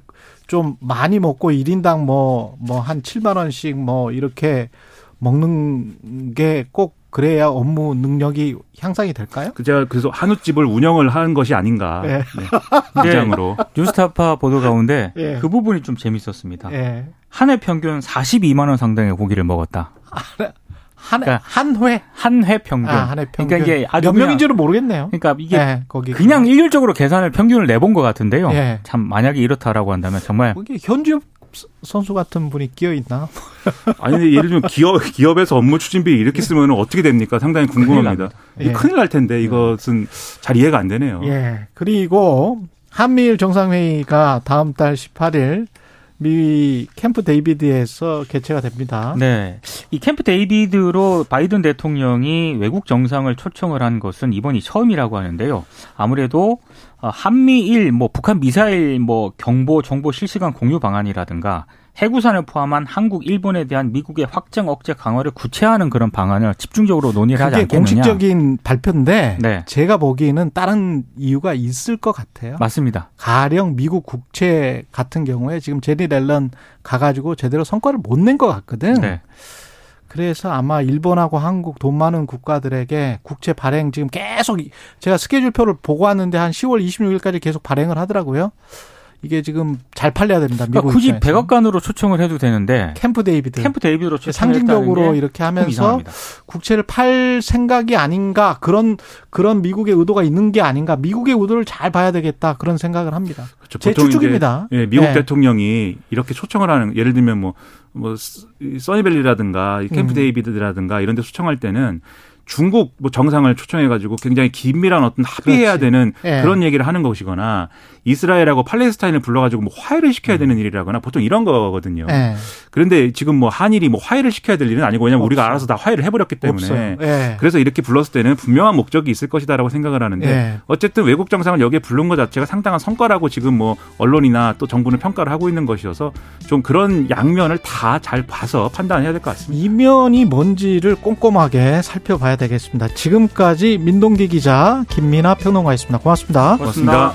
좀 많이 먹고 1인당 뭐 뭐 한 7만 원씩 뭐 이렇게 먹는 게 꼭 그래야 업무 능력이 향상이 될까요? 그 제가 그래서 한우집을 운영을 하는 것이 아닌가. 예. 네. 네. 위장으로. 뉴스타파 보도 가운데 예. 그 부분이 좀 재밌었습니다. 예. 한해 평균 42만 원 상당의 고기를 먹었다. 한, 그러니까 한 회? 한 회 평균. 아, 한 회 평균. 그러니까 이게 아주 몇 명인지는 모르겠네요. 그러니까 이게 예, 거기. 그냥 일률적으로 계산을 평균을 내본 것 같은데요. 예. 참 만약에 이렇다라고 한다면 정말 거기 현지업 선수 같은 분이 끼어 있나? 아니 근데 예를 들면 기업 기업에서 업무 추진비 이렇게 쓰면 어떻게 됩니까? 상당히 궁금합니다. 예. 이 큰일 날 텐데 이것은 잘 이해가 안 되네요. 예. 그리고 한미일 정상회의가 다음 달 18일 미 캠프 데이비드에서 개최가 됩니다. 네. 이 캠프 데이비드로 바이든 대통령이 외국 정상을 초청을 한 것은 이번이 처음이라고 하는데요. 아무래도 어, 한미일 뭐 북한 미사일 뭐 경보 정보 실시간 공유 방안이라든가 핵우산을 포함한 한국, 일본에 대한 미국의 확장 억제 강화를 구체화하는 그런 방안을 집중적으로 논의를 하지 않겠느냐. 공식적인 발표인데 네. 제가 보기에는 다른 이유가 있을 것 같아요. 맞습니다. 가령 미국 국채 같은 경우에 지금 재닛 옐런 가가지고 제대로 성과를 못 낸 것 같거든. 네. 그래서 아마 일본하고 한국 돈 많은 국가들에게 국채 발행 지금 계속 이- 제가 스케줄표를 보고 왔는데 한 10월 26일까지 계속 발행을 하더라고요. 이게 지금 잘 팔려야 됩니다. 미국 그러니까 굳이 입장에서. 백악관으로 초청을 해도 되는데 캠프 데이비드 캠프 데이비드로 초청을 상징적으로 이렇게 좀 하면서 이상합니다. 국채를 팔 생각이 아닌가 그런 그런 미국의 의도가 있는 게 아닌가 미국의 의도를 잘 봐야 되겠다 그런 생각을 합니다. 그렇죠. 제 추측입니다. 예, 미국 네. 대통령이 이렇게 초청을 하는 예를 들면 뭐, 뭐, 스- 이 써니밸리라든가 이 캠프 음. 데이비드라든가 이런 데 초청할 때는 중국 뭐 정상을 초청해가지고 굉장히 긴밀한 어떤 합의해야 그렇지. 되는 예. 그런 얘기를 하는 것이거나 이스라엘하고 팔레스타인을 불러가지고 뭐 화해를 시켜야 되는 일이라거나 보통 이런 거거든요. 예. 그런데 지금 뭐 한일이 뭐 화해를 시켜야 될 일은 아니고 왜냐면 우리가. 알아서 다 화해를 해버렸기 때문에. 예. 그래서 이렇게 불렀을 때는 분명한 목적이 있을 것이다라고 생각을 하는데 예. 어쨌든 외국 정상을 여기에 부른 것 자체가 상당한 성과라고 지금 뭐 언론이나 또 정부는 평가를 하고 있는 것이어서 좀 그런 양면을 다 잘 봐서 판단해야 될 것 같습니다. 이면이 뭔지를 꼼꼼하게 살펴봐야 되겠습니다. 지금까지 민동기 기자 김민아 평론가였습니다. 고맙습니다. 고맙습니다.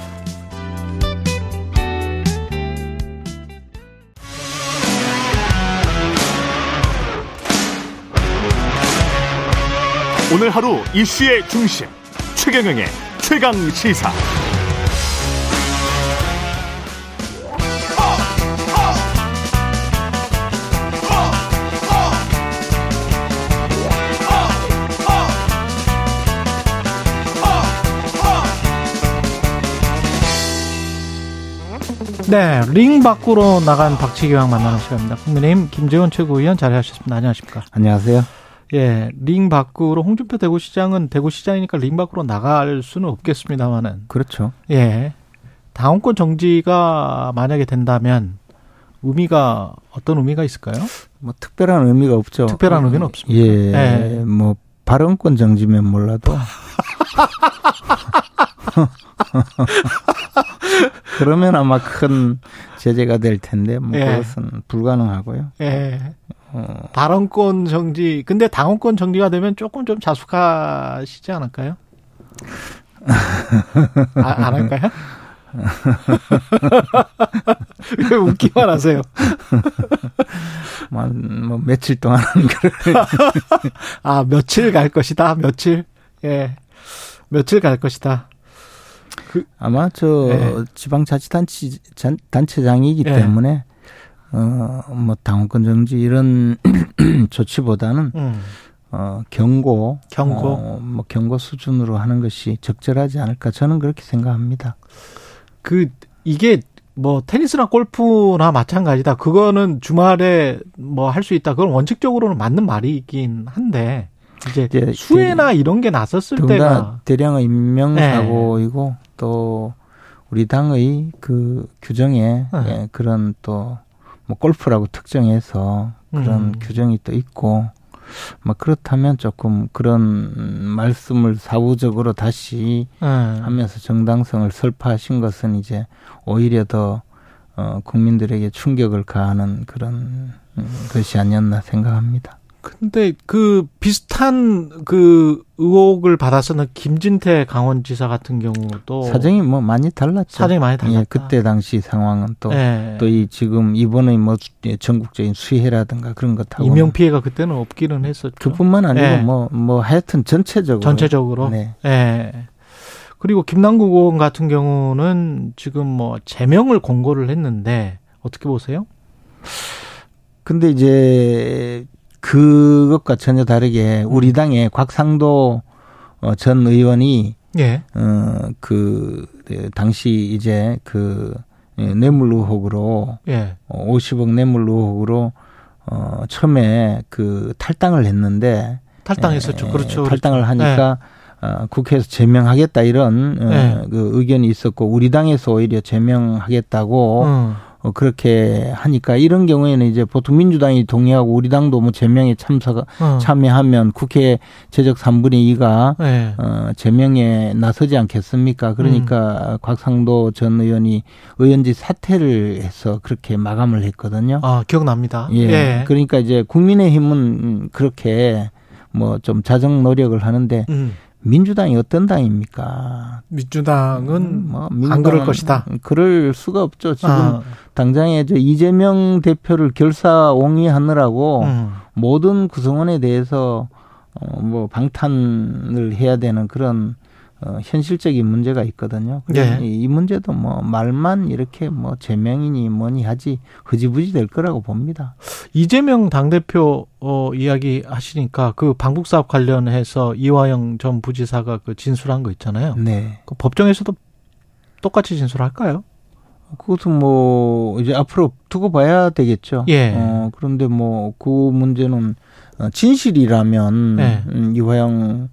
오늘 하루 이슈의 중심 최경영의 최강 시사. 네, 링 밖으로 나간 박치기왕 만나는 시간입니다. 국민의힘 김재원 최고위원 자리하셨습니다. 안녕하십니까? 안녕하세요. 예, 링 밖으로 홍준표 대구시장은 대구시장이니까 링 밖으로 나갈 수는 없겠습니다만은 그렇죠. 예, 당원권 정지가 만약에 된다면 의미가 어떤 의미가 있을까요? 뭐 특별한 의미가 없죠. 특별한 의미는 없습니다. 예, 네. 뭐 발언권 정지면 몰라도 그러면 아마 큰 제재가 될 텐데 뭐 예. 그것은 불가능하고요. 예. 어, 발언권 정지. 근데 당원권 정지가 되면 조금 좀 자숙하시지 않을까요? 아, 안 할까요? 왜 웃기만 하세요? 뭐, 뭐 며칠 동안 아, 며칠 갈 것이다. 며칠. 예. 며칠 갈 것이다. 아마 저 예. 지방자치단체 전- 단체장이기 예. 때문에 어뭐 당원권 정지 이런 조치보다는 음. 어 경고 경고. 어, 뭐 경고 수준으로 하는 것이 적절하지 않을까 저는 그렇게 생각합니다. 그 이게 뭐 테니스나 골프나 마찬가지다. 그거는 주말에 뭐 할 수 있다. 그건 원칙적으로는 맞는 말이긴 한데 이제 이제 수해나 이런 게 났었을 때가 대량의 인명사고이고 또 우리 당의 그 규정에 네. 예, 그런 또 뭐 골프라고 특정해서 그런 음. 규정이 또 있고 뭐 그렇다면 조금 그런 말씀을 사후적으로 다시 예. 하면서 정당성을 설파하신 것은 이제 오히려 더 어, 국민들에게 충격을 가하는 그런 음, 것이 아니었나 생각합니다. 근데 그 비슷한 그 의혹을 받았었는 김진태 강원지사 같은 경우도 사정이 뭐 많이 달랐죠. 사정이 많이 달랐다. 예, 그때 당시 상황은 또 예. 또이 지금 이번의 뭐 수- 전국적인 수해라든가 그런 것하고 인명 피해가 그때는 없기는 했었죠. 그뿐만 아니고 예. 뭐뭐 하여튼 전체적으로 전체적으로. 네. 예. 그리고 김남국 의원 같은 경우는 지금 뭐 제명을 공고를 했는데 어떻게 보세요? 근데 이제 그것과 전혀 다르게 음. 우리 당의 곽상도 어, 전 의원이 예. 어그 당시 이제 그 예, 뇌물 의혹으로 예. 어, 50억 뇌물 의혹으로 어 처음에 그 탈당을 했는데 탈당했었죠. 예, 그렇죠. 탈당을 하니까 어, 국회에서 제명하겠다 이런 어, 네. 그 의견이 있었고 우리 당에서 오히려 제명하겠다고 음. 어, 그렇게 하니까 이런 경우에는 이제 보통 민주당이 동의하고 우리 당도 뭐 제명에 참석 어. 참여하면 국회 제적 3분의 2가 예. 어, 제명에 나서지 않겠습니까? 그러니까 음. 곽상도 전 의원이 의원직 사퇴를 해서 그렇게 마감을 했거든요. 아, 기억납니다. 예. 예. 그러니까 이제 국민의힘은 그렇게 뭐 좀 자정 노력을 하는데 음. 민주당이 어떤 당입니까? 민주당은 뭐안 그럴 것이다. 그럴 수가 없죠. 지금 아, 당장에 저 이재명 대표를 결사옹위하느라고 음. 모든 구성원에 대해서 어, 뭐 방탄을 해야 되는 그런 어, 현실적인 문제가 있거든요. 예. 이, 이 문제도 뭐 말만 이렇게 뭐 제명이니 뭐니 하지 흐지부지 될 거라고 봅니다. 이재명 당대표 어, 이야기 하시니까 그 방북 사업 관련해서 이화영 전 부지사가 그 진술한 거 있잖아요. 네. 그 법정에서도 똑같이 진술할까요? 그것은 뭐 이제 앞으로 두고 봐야 되겠죠. 예. 어, 그런데 뭐 그 문제는 어, 진실이라면 네. 음, 이화영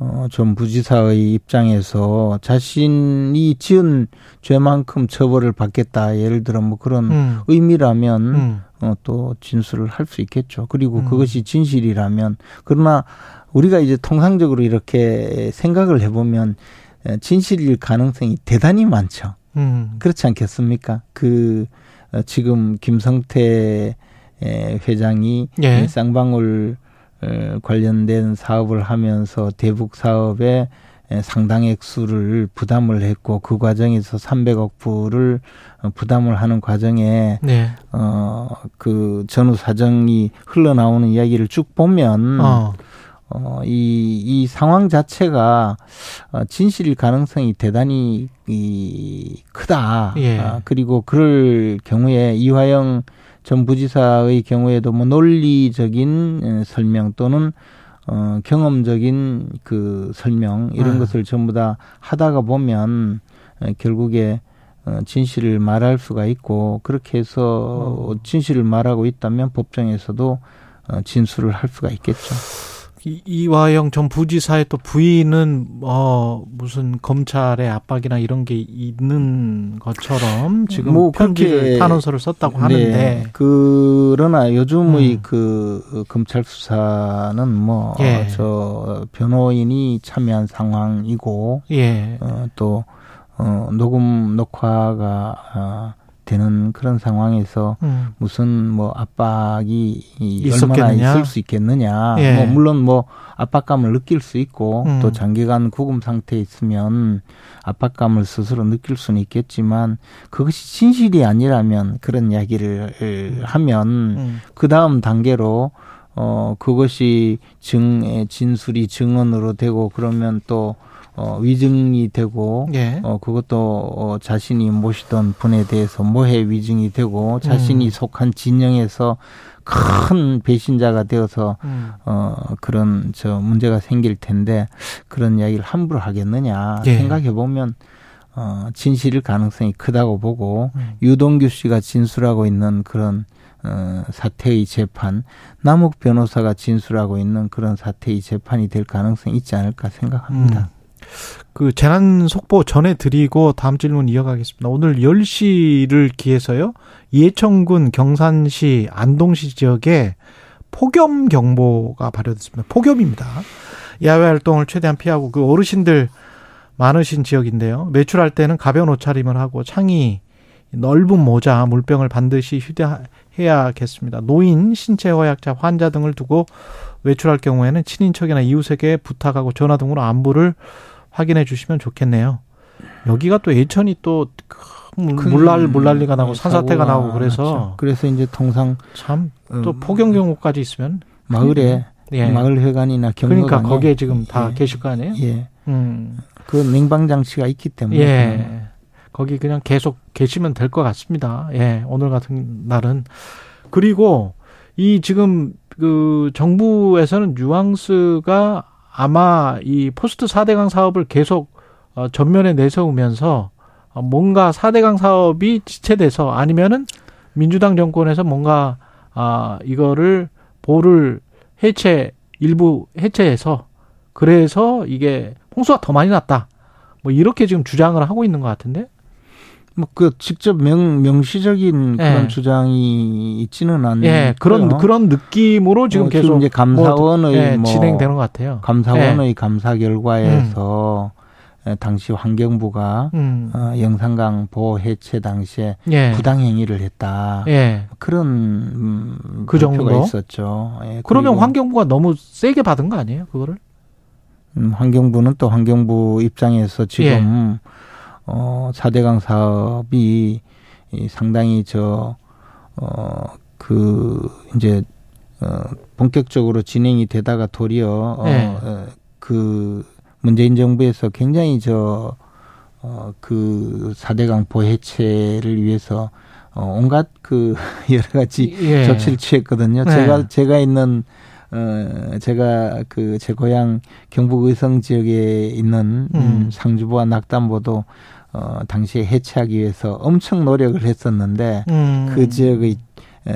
어, 전 부지사의 입장에서 자신이 지은 죄만큼 처벌을 받겠다. 예를 들어 뭐 그런 음. 의미라면 음. 어, 또 진술을 할 수 있겠죠. 그리고 음. 그것이 진실이라면 그러나 우리가 이제 통상적으로 이렇게 생각을 해보면 에, 진실일 가능성이 대단히 많죠. 음. 그렇지 않겠습니까? 그 어, 지금 김성태 에, 회장이 예. 이 쌍방울 어, 관련된 사업을 하면서 대북 사업에 에, 상당 액수를 부담을 했고 그 과정에서 300억 불을 어, 부담을 하는 과정에 네. 어그 전후 사정이 흘러나오는 이야기를 쭉 보면 어. 어, 이, 이 상황 자체가 어, 진실일 가능성이 대단히 이, 크다. 예. 아, 그리고 그럴 경우에 이화영 전 부지사의 경우에도 뭐 논리적인 에, 설명 또는 어, 경험적인 그 설명 이런 아. 것을 전부 다 하다가 보면 에, 결국에 어, 진실을 말할 수가 있고 그렇게 해서 어. 진실을 말하고 있다면 법정에서도 어, 진술을 할 수가 있겠죠. 이- 이화영 전 부지사의 또 부인은 어 무슨 검찰의 압박이나 이런 게 있는 것처럼 지금 뭐 편지를 그렇게- 탄원서를 썼다고 하는데 네. 그러나 요즘의 음. 그 검찰 수사는 뭐 예. 저 변호인이 참여한 상황이고 예. 어, 또 어, 녹음 녹화가 어, 되는 그런 상황에서 음. 무슨 뭐 압박이 이 있었겠느냐? 얼마나 있을 수 있겠느냐. 예. 뭐 물론 뭐 압박감을 느낄 수 있고 음. 또 장기간 구금 상태에 있으면 압박감을 스스로 느낄 수는 있겠지만 그것이 진실이 아니라면 그런 이야기를 하면 음. 그 다음 단계로 어 그것이 증 진술이 증언으로 되고 그러면 또 어, 위증이 되고 예. 어, 그것도 어, 자신이 모시던 분에 대해서 모해 위증이 되고 자신이 음. 속한 진영에서 큰 배신자가 되어서 음. 어, 그런 저 문제가 생길 텐데 그런 이야기를 함부로 하겠느냐 예. 생각해 보면 어, 진실일 가능성이 크다고 보고 음. 유동규 씨가 진술하고 있는 그런 어, 사태의 재판, 남욱 변호사가 진술하고 있는 그런 사태의 재판이 될 가능성이 있지 않을까 생각합니다. 음. 그 재난 속보 전해드리고 다음 질문 이어가겠습니다. 오늘 10시를 기해서요. 이해청군 경산시 안동시 지역에 폭염 경보가 발효됐습니다. 폭염입니다. 야외 활동을 최대한 피하고 그 어르신들 많으신 지역인데요. 외출할 때는 가벼운 옷차림을 하고 창이 넓은 모자, 물병을 반드시 휴대해야겠습니다. 노인, 신체 허약자, 환자 등을 두고 외출할 경우에는 친인척이나 이웃에게 부탁하고 전화 등으로 안부를 확인해 주시면 좋겠네요. 여기가 또 예천이 또 물날 물난리가 나고 산사태가 나고 그래서. 그래서 이제 통상 참또 음, 폭염 경우까지 있으면 마을에 예. 마을 회관이나 경로당에 그러니까 거기에 지금 다 예. 계실 거 아니에요? 예. 음. 그 냉방 장치가 있기 때문에 예. 거기 그냥 계속 계시면 될 것 같습니다. 예. 오늘 같은 날은. 그리고 이 지금 그 정부에서는 뉘앙스가 아마 이 포스트 4대강 사업을 계속 어, 전면에 내세우면서 어, 뭔가 4대강 사업이 지체돼서 아니면은 민주당 정권에서 뭔가 아 이거를 보를 해체 일부 해체해서 그래서 이게 홍수가 더 많이 났다. 뭐 이렇게 지금 주장을 하고 있는 것 같은데. 뭐그 직접 명 명시적인 예. 그런 주장이 있지는 않는 예, 그런 그런 느낌으로 지금 어, 계속 지금 이제 감사원의 예, 뭐 진행되는 것 같아요. 감사원의 감사 결과에서 에, 당시 환경부가 음. 어, 영산강 보호 해체 당시에 예. 부당 행위를 했다. 예. 그런 음, 그 발표가 정도? 있었죠. 예, 그러면 환경부가 너무 세게 받은 거 아니에요? 그거를? 음, 환경부는 또 환경부 입장에서 지금 예. 어 4대강 사업이 이 상당히 저 어 그 이제 어 본격적으로 진행이 되다가 도리어 예. 어, 어, 그 문재인 정부에서 굉장히 저 어, 그 4대강 보해체를 위해서 어, 온갖 그 여러 가지 예. 조치를 취했거든요. 네. 제가 제가 있는 어 제가 그 제 고향 경북 의성 지역에 있는 음. 음. 상주보와 낙담보도 어 당시에 해체하기 위해서 엄청 노력을 했었는데 음. 그 지역의 에,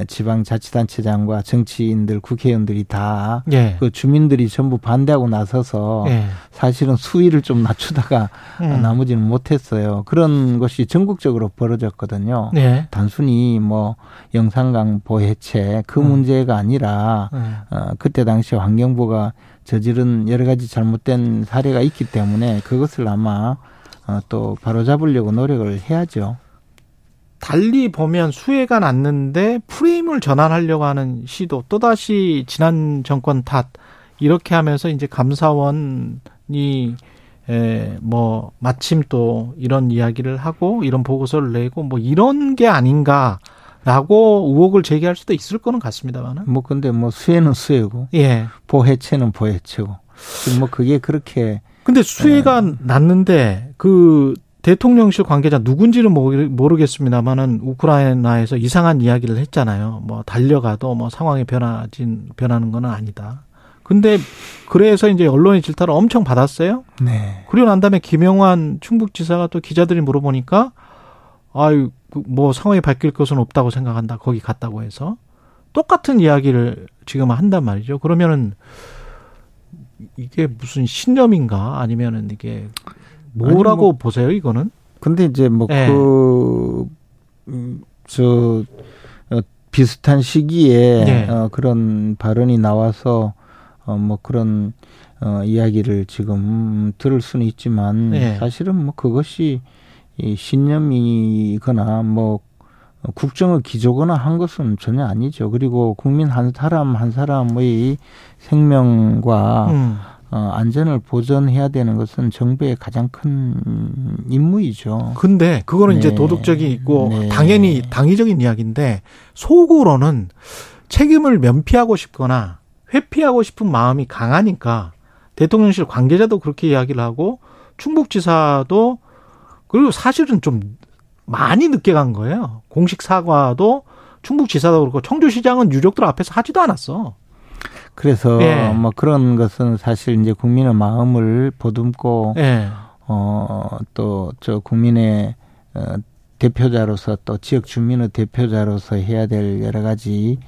지방자치단체장과 정치인들 국회의원들이 다그 예. 주민들이 전부 반대하고 나서서 예. 사실은 수위를 좀 낮추다가 음. 나머지는 못했어요. 그런 것이 전국적으로 벌어졌거든요. 예. 단순히 뭐 영산강 보 해체 그 음. 문제가 아니라 예. 어, 그때 당시 환경부가 저지른 여러 가지 잘못된 사례가 있기 때문에 그것을 아마 어, 또 바로잡으려고 노력을 해야죠. 달리 보면 수혜가 났는데 프레임을 전환하려고 하는 시도 또다시 지난 정권 탓 이렇게 하면서 이제 감사원이 에뭐 마침 또 이런 이야기를 하고 이런 보고서를 내고 뭐 이런 게 아닌가 라고 의혹을 제기할 수도 있을 거는 같습니다만은. 뭐 근데 뭐 수혜는 수혜고 예. 보해체는 보해체고. 뭐 그게 그렇게 근데 수혜가 났는데 그 대통령실 관계자 누군지는 모르- 모르겠습니다만은 우크라이나에서 이상한 이야기를 했잖아요. 뭐 달려가도 뭐 상황이 변하진 변하는 건 아니다. 근데 그래서 이제 언론의 질타를 엄청 받았어요. 네. 그리고 난 다음에 김영환 충북지사가 또 기자들이 물어보니까 아유 그뭐 상황이 바뀔 것은 없다고 생각한다. 거기 갔다고 해서 똑같은 이야기를 지금 한단 말이죠. 그러면은 이게 무슨 신념인가 아니면은 이게 뭐라고 뭐, 보세요 이거는? 근데 이제 뭐 예. 그, 음, 저, 어, 비슷한 시기에 예. 어, 그런 발언이 나와서 어, 뭐 그런 어, 이야기를 지금 들을 수는 있지만 예. 사실은 뭐 그것이 이 신념이거나 뭐 국정을 기조거나 한 것은 전혀 아니죠. 그리고 국민 한 사람 한 사람의 생명과 음. 어, 안전을 보존해야 되는 것은 정부의 가장 큰 임무이죠. 근데 그거는 이제 네. 도덕적이고 네. 당연히 당위적인 이야기인데 속으로는 책임을 면피하고 싶거나 회피하고 싶은 마음이 강하니까 대통령실 관계자도 그렇게 이야기를 하고 충북지사도 그리고 사실은 좀 많이 늦게 간 거예요. 공식 사과도 충북지사도 그렇고 청주시장은 유족들 앞에서 하지도 않았어. 그래서 예. 뭐 그런 것은 사실 이제 국민의 마음을 보듬고 예. 어또 저 국민의 어, 대표자로서 또 지역 주민의 대표자로서 해야 될 여러 가지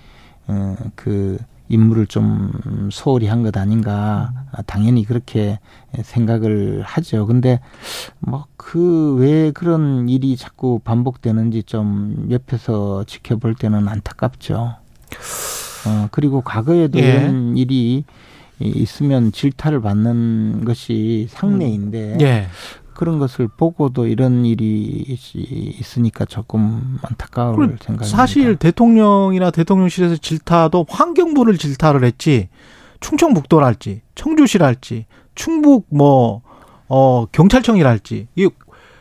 어 그 임무를 좀 소홀히 한 것 아닌가 아, 당연히 그렇게 생각을 하죠. 근데 뭐 그 왜 그런 일이 자꾸 반복되는지 좀 옆에서 지켜볼 때는 안타깝죠. 어 그리고 과거에도 예. 이런 일이 있으면 질타를 받는 것이 상례인데 예. 그런 것을 보고도 이런 일이 있- 있으니까 조금 안타까울 생각입니다. 사실 대통령이나 대통령실에서 질타도 환경부를 질타를 했지 충청북도랄지 청주시랄지 충북 뭐 어 경찰청이랄지 이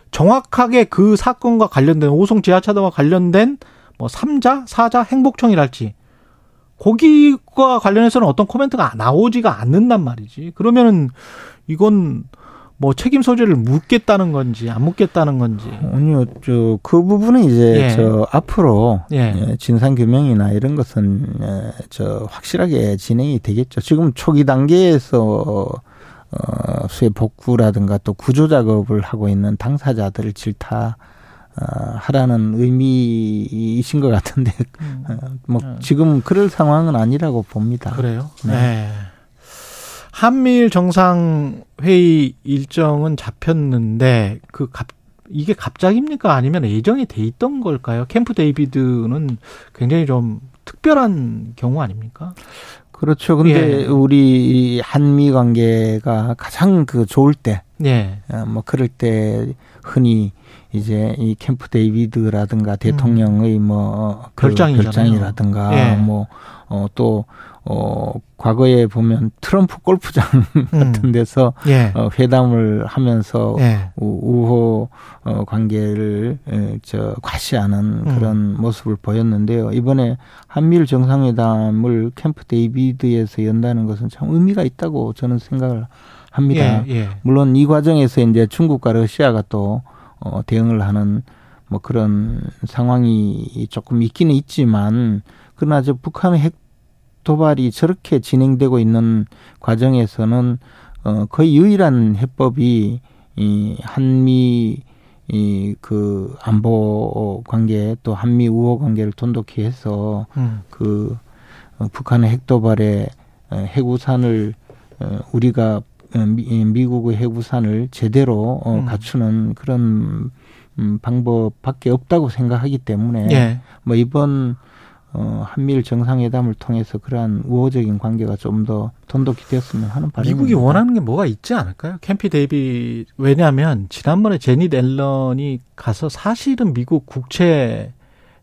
정확하게 그 사건과 관련된 오송 지하차도와 관련된 뭐 삼자 사자 행복청이랄지 거기과 관련해서는 어떤 코멘트가 나오지가 않는단 말이지 그러면은 이건 뭐 책임 소재를 묻겠다는 건지 안 묻겠다는 건지 아니요, 저, 그 부분은 이제, 예. 저, 앞으로, 예. 예, 진상 규명이나 이런 것은, 예, 저, 확실하게 진행이 되겠죠. 지금 초기 단계에서, 어, 수해 복구라든가 또 구조 작업을 하고 있는 당사자들을 질타, 어, 하라는 의미이신 것 같은데, 어, 뭐, 음. 지금 그럴 상황은 아니라고 봅니다. 그래요? 네. 네. 한미일 정상 회의 일정은 잡혔는데 그 갑, 이게 갑자기입니까? 아니면 예정이 돼 있던 걸까요? 캠프 데이비드는 굉장히 좀 특별한 경우 아닙니까? 그렇죠. 근데 예. 우리 한미 관계가 가장 그 좋을 때, 예. 어, 뭐 그럴 때 흔히 이제 이 캠프 데이비드라든가 대통령의 뭐 그 음. 별장이잖아요. 별장이라든가 예. 뭐 어 또 어, 과거에 보면 트럼프 골프장 음. 같은 데서 예. 어, 회담을 하면서 예. 우- 우호 어, 관계를 에, 저 과시하는 음. 그런 모습을 보였는데요. 이번에 한미일 정상회담을 캠프 데이비드에서 연다는 것은 참 의미가 있다고 저는 생각을 합니다. 예. 예. 물론 이 과정에서 이제 중국과 러시아가 또 어, 대응을 하는 뭐 그런 상황이 조금 있기는 있지만 그러나 저 북한의 핵 도발이 저렇게 진행되고 있는 과정에서는 어, 거의 유일한 해법이 이 한미 이그 안보 관계 또 한미 우호 관계를 돈독히 해서 음. 그 어, 북한의 핵 도발에 어, 핵우산을 어, 우리가 어, 미- 미국의 핵우산을 제대로 어, 음. 갖추는 그런 음, 방법밖에 없다고 생각하기 때문에 예. 뭐 이번 어, 한미일 정상회담을 통해서 그러한 우호적인 관계가 좀 더 돈독히 되었으면 하는 바람입니다. 미국이 원하는 게 뭐가 있지 않을까요? 캠피 데이비 왜냐하면 지난번에 제니 앨런이 가서 사실은 미국 국채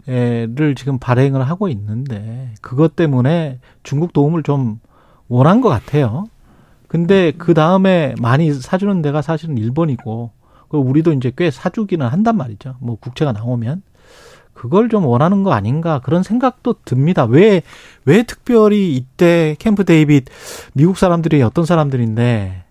를 지금 발행을 하고 있는데 그것 때문에 중국 도움을 좀 원한 것 같아요. 근데 그 다음에 많이 사주는 데가 사실은 일본이고 그리고 우리도 이제 꽤 사주기는 한단 말이죠. 뭐 국채가 나오면 그걸 좀 원하는 거 아닌가 그런 생각도 듭니다. 왜, 왜 특별히 이때 캠프 데이빗 미국 사람들이 어떤 사람들인데,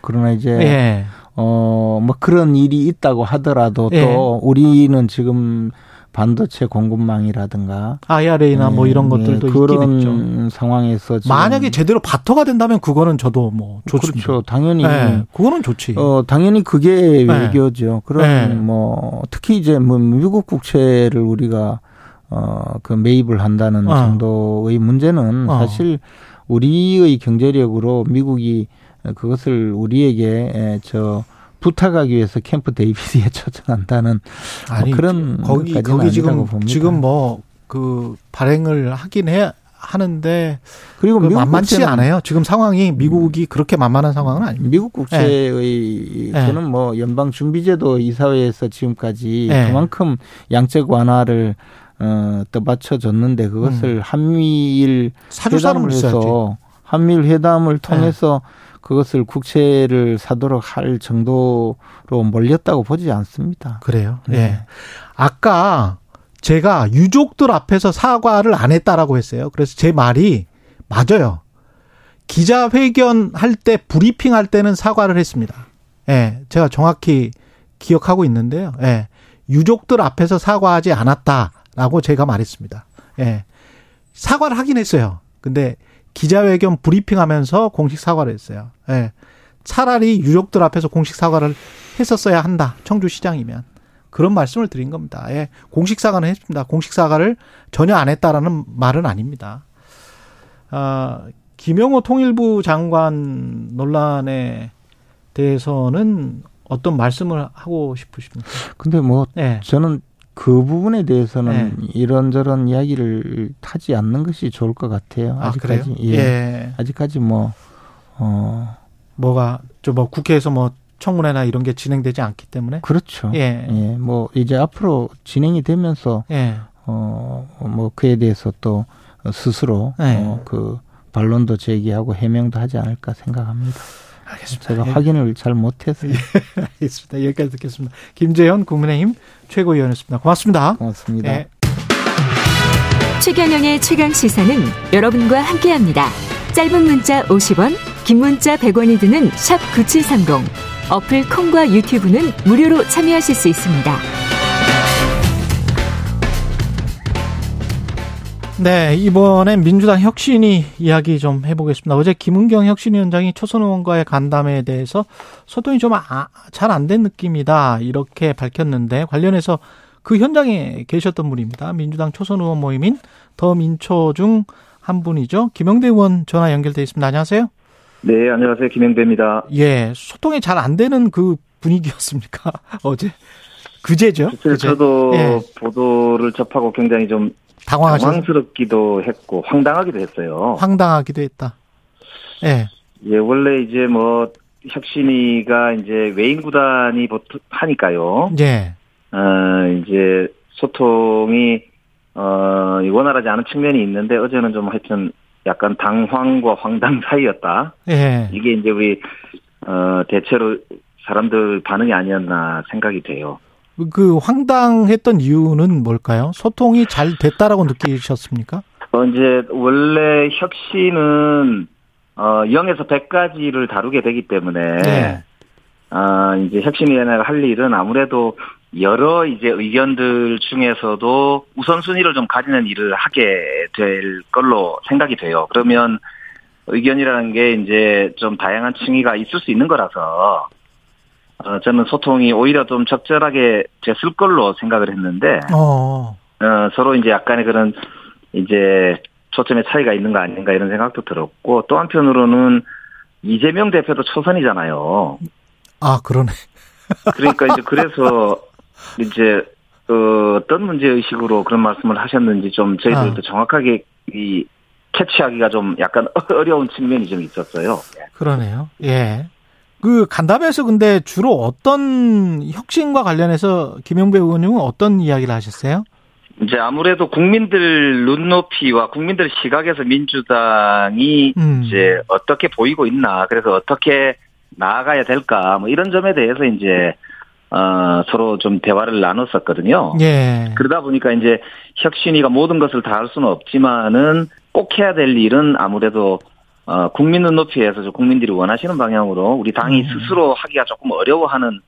그러나 이제 예, 어, 뭐 그런 일이 있다고 하더라도 예. 또 우리는 지금 반도체 공급망이라든가 IRA나 뭐 예, 이런 예, 것들도 있긴 그런 있죠. 상황에서 지금 만약에 제대로 바터가 된다면 그거는 저도 뭐 좋습니다. 그렇죠. 당연히 예, 그거는 좋지. 어 당연히 그게 네. 외교죠. 그런 네. 뭐 특히 이제 뭐 미국 국채를 우리가 어그 매입을 한다는 어. 정도의 문제는 어. 사실 우리의 경제력으로 미국이 그것을 우리에게 저 부탁하기 위해서 캠프 데이비드에 초청한다는 아니, 뭐 그런 거기 거기 지금 지금 뭐 그 발행을 하긴 해 하는데 그리고 만만치 않아요. 지금 상황이 미국이 그렇게 만만한 상황은 아닙니다. 미국 국채의 네. 저는 뭐 연방 준비제도 이사회에서 지금까지 네. 그만큼 양적 완화를 어, 떠받쳐줬는데 그것을 음. 한미일. 네. 해서 한미일 회담을 통해서 그것을 국채를 사도록 할 정도로 몰렸다고 보지 않습니다. 그래요. 네. 예. 아까 제가 유족들 앞에서 사과를 안 했다라고 했어요. 그래서 제 말이 맞아요. 기자회견 할 때 브리핑 할 때는 사과를 했습니다. 예. 제가 정확히 기억하고 있는데요. 예. 유족들 앞에서 사과하지 않았다라고 제가 말했습니다. 예. 사과를 하긴 했어요. 근데 기자회견 브리핑 하면서 공식 사과를 했어요. 예. 차라리 유족들 앞에서 공식 사과를 했었어야 한다. 청주시장이면. 그런 말씀을 드린 겁니다. 예. 공식 사과는 했습니다. 공식 사과를 전혀 안 했다라는 말은 아닙니다. 아, 김영호 통일부 장관 논란에 대해서는 어떤 말씀을 하고 싶으십니까? 근데 뭐 예. 저는 그 부분에 대해서는 네. 이런저런 이야기를 타지 않는 것이 좋을 것 같아요. 아? 아직까지 예. 예. 아직까지 뭐 어, 뭐가 저 뭐 국회에서 뭐 청문회나 이런 게 진행되지 않기 때문에 그렇죠. 예. 예, 뭐 이제 앞으로 진행이 되면서 예. 어, 뭐 그에 대해서 또 스스로 네. 어, 그 반론도 제기하고 해명도 하지 않을까 생각합니다. 알겠습니다. 제가 예. 확인을 잘 못해서 알겠습니다. 여기까지 듣겠습니다. 김재현 국민의힘 최고위원이었습니다. 고맙습니다. 고맙습니다. 예. 최경영의 최강 시사는 여러분과 함께합니다. 짧은 문자 50원, 긴 문자 100원이 드는 샵 9730. 어플 콩과 유튜브는 무료로 참여하실 수 있습니다. 네, 이번엔 민주당 혁신이 이야기 좀 해보겠습니다. 어제 김은경 혁신위원장이 초선 의원과의 간담회에 대해서 소통이 좀 잘 안 된 느낌이다 이렇게 밝혔는데 관련해서 그 현장에 계셨던 분입니다. 민주당 초선 의원 모임인 더민초 중 한 분이죠. 김영대 의원 전화 연결돼 있습니다. 안녕하세요. 네, 안녕하세요. 김영배입니다. 예, 소통이 잘 안 되는 그 분위기였습니까? 어제 그제죠. 그제? 저도 예. 보도를 접하고 굉장히 좀 당황스럽기도 했고 황당하기도 했어요. 황당하기도 했다. 예, 예, 원래 이제 뭐 혁신이가 이제 외인 구단이 보통 하니까요. 예, 어, 이제 소통이 어, 원활하지 않은 측면이 있는데 어제는 좀 하여튼 약간 당황과 황당 사이였다. 예. 이게 이제 우리 어, 대체로 사람들 반응이 아니었나 생각이 돼요. 그 황당했던 이유는 뭘까요? 소통이 잘 됐다라고 느끼셨습니까? 어, 이제, 원래 혁신은, 어, 0에서 100까지를 다루게 되기 때문에, 네. 아, 이제 혁신위원회가 할 일은 아무래도 여러 이제 의견들 중에서도 우선순위를 좀 가지는 일을 하게 될 걸로 생각이 돼요. 그러면 의견이라는 게 이제 좀 다양한 층위가 있을 수 있는 거라서, 어, 저는 소통이 오히려 좀 적절하게 됐을 걸로 생각을 했는데, 어, 어, 서로 이제 약간의 그런 이제 초점의 차이가 있는 거 아닌가 이런 생각도 들었고 또 한편으로는 이재명 대표도 초선이잖아요. 아, 그러네. 그러니까 이제 그래서 이제 어, 어떤 문제 의식으로 그런 말씀을 하셨는지 좀 저희들도 아. 정확하게 이 캐치하기가 좀 약간 어려운 측면이 좀 있었어요. 그러네요. 예. 그 간담회에서 근데 주로 어떤 혁신과 관련해서 김영배 의원님은 어떤 이야기를 하셨어요? 이제 아무래도 국민들 눈높이와 국민들 시각에서 민주당이 음. 이제 어떻게 보이고 있나 그래서 어떻게 나아가야 될까 뭐 이런 점에 대해서 이제 어 서로 좀 대화를 나눴었거든요. 예. 그러다 보니까 이제 혁신이가 모든 것을 다 할 수는 없지만은 꼭 해야 될 일은 아무래도 어 국민 눈높이에서 좀 국민들이 원하시는 방향으로 우리 당이 음. 스스로 하기가 조금 어려워하는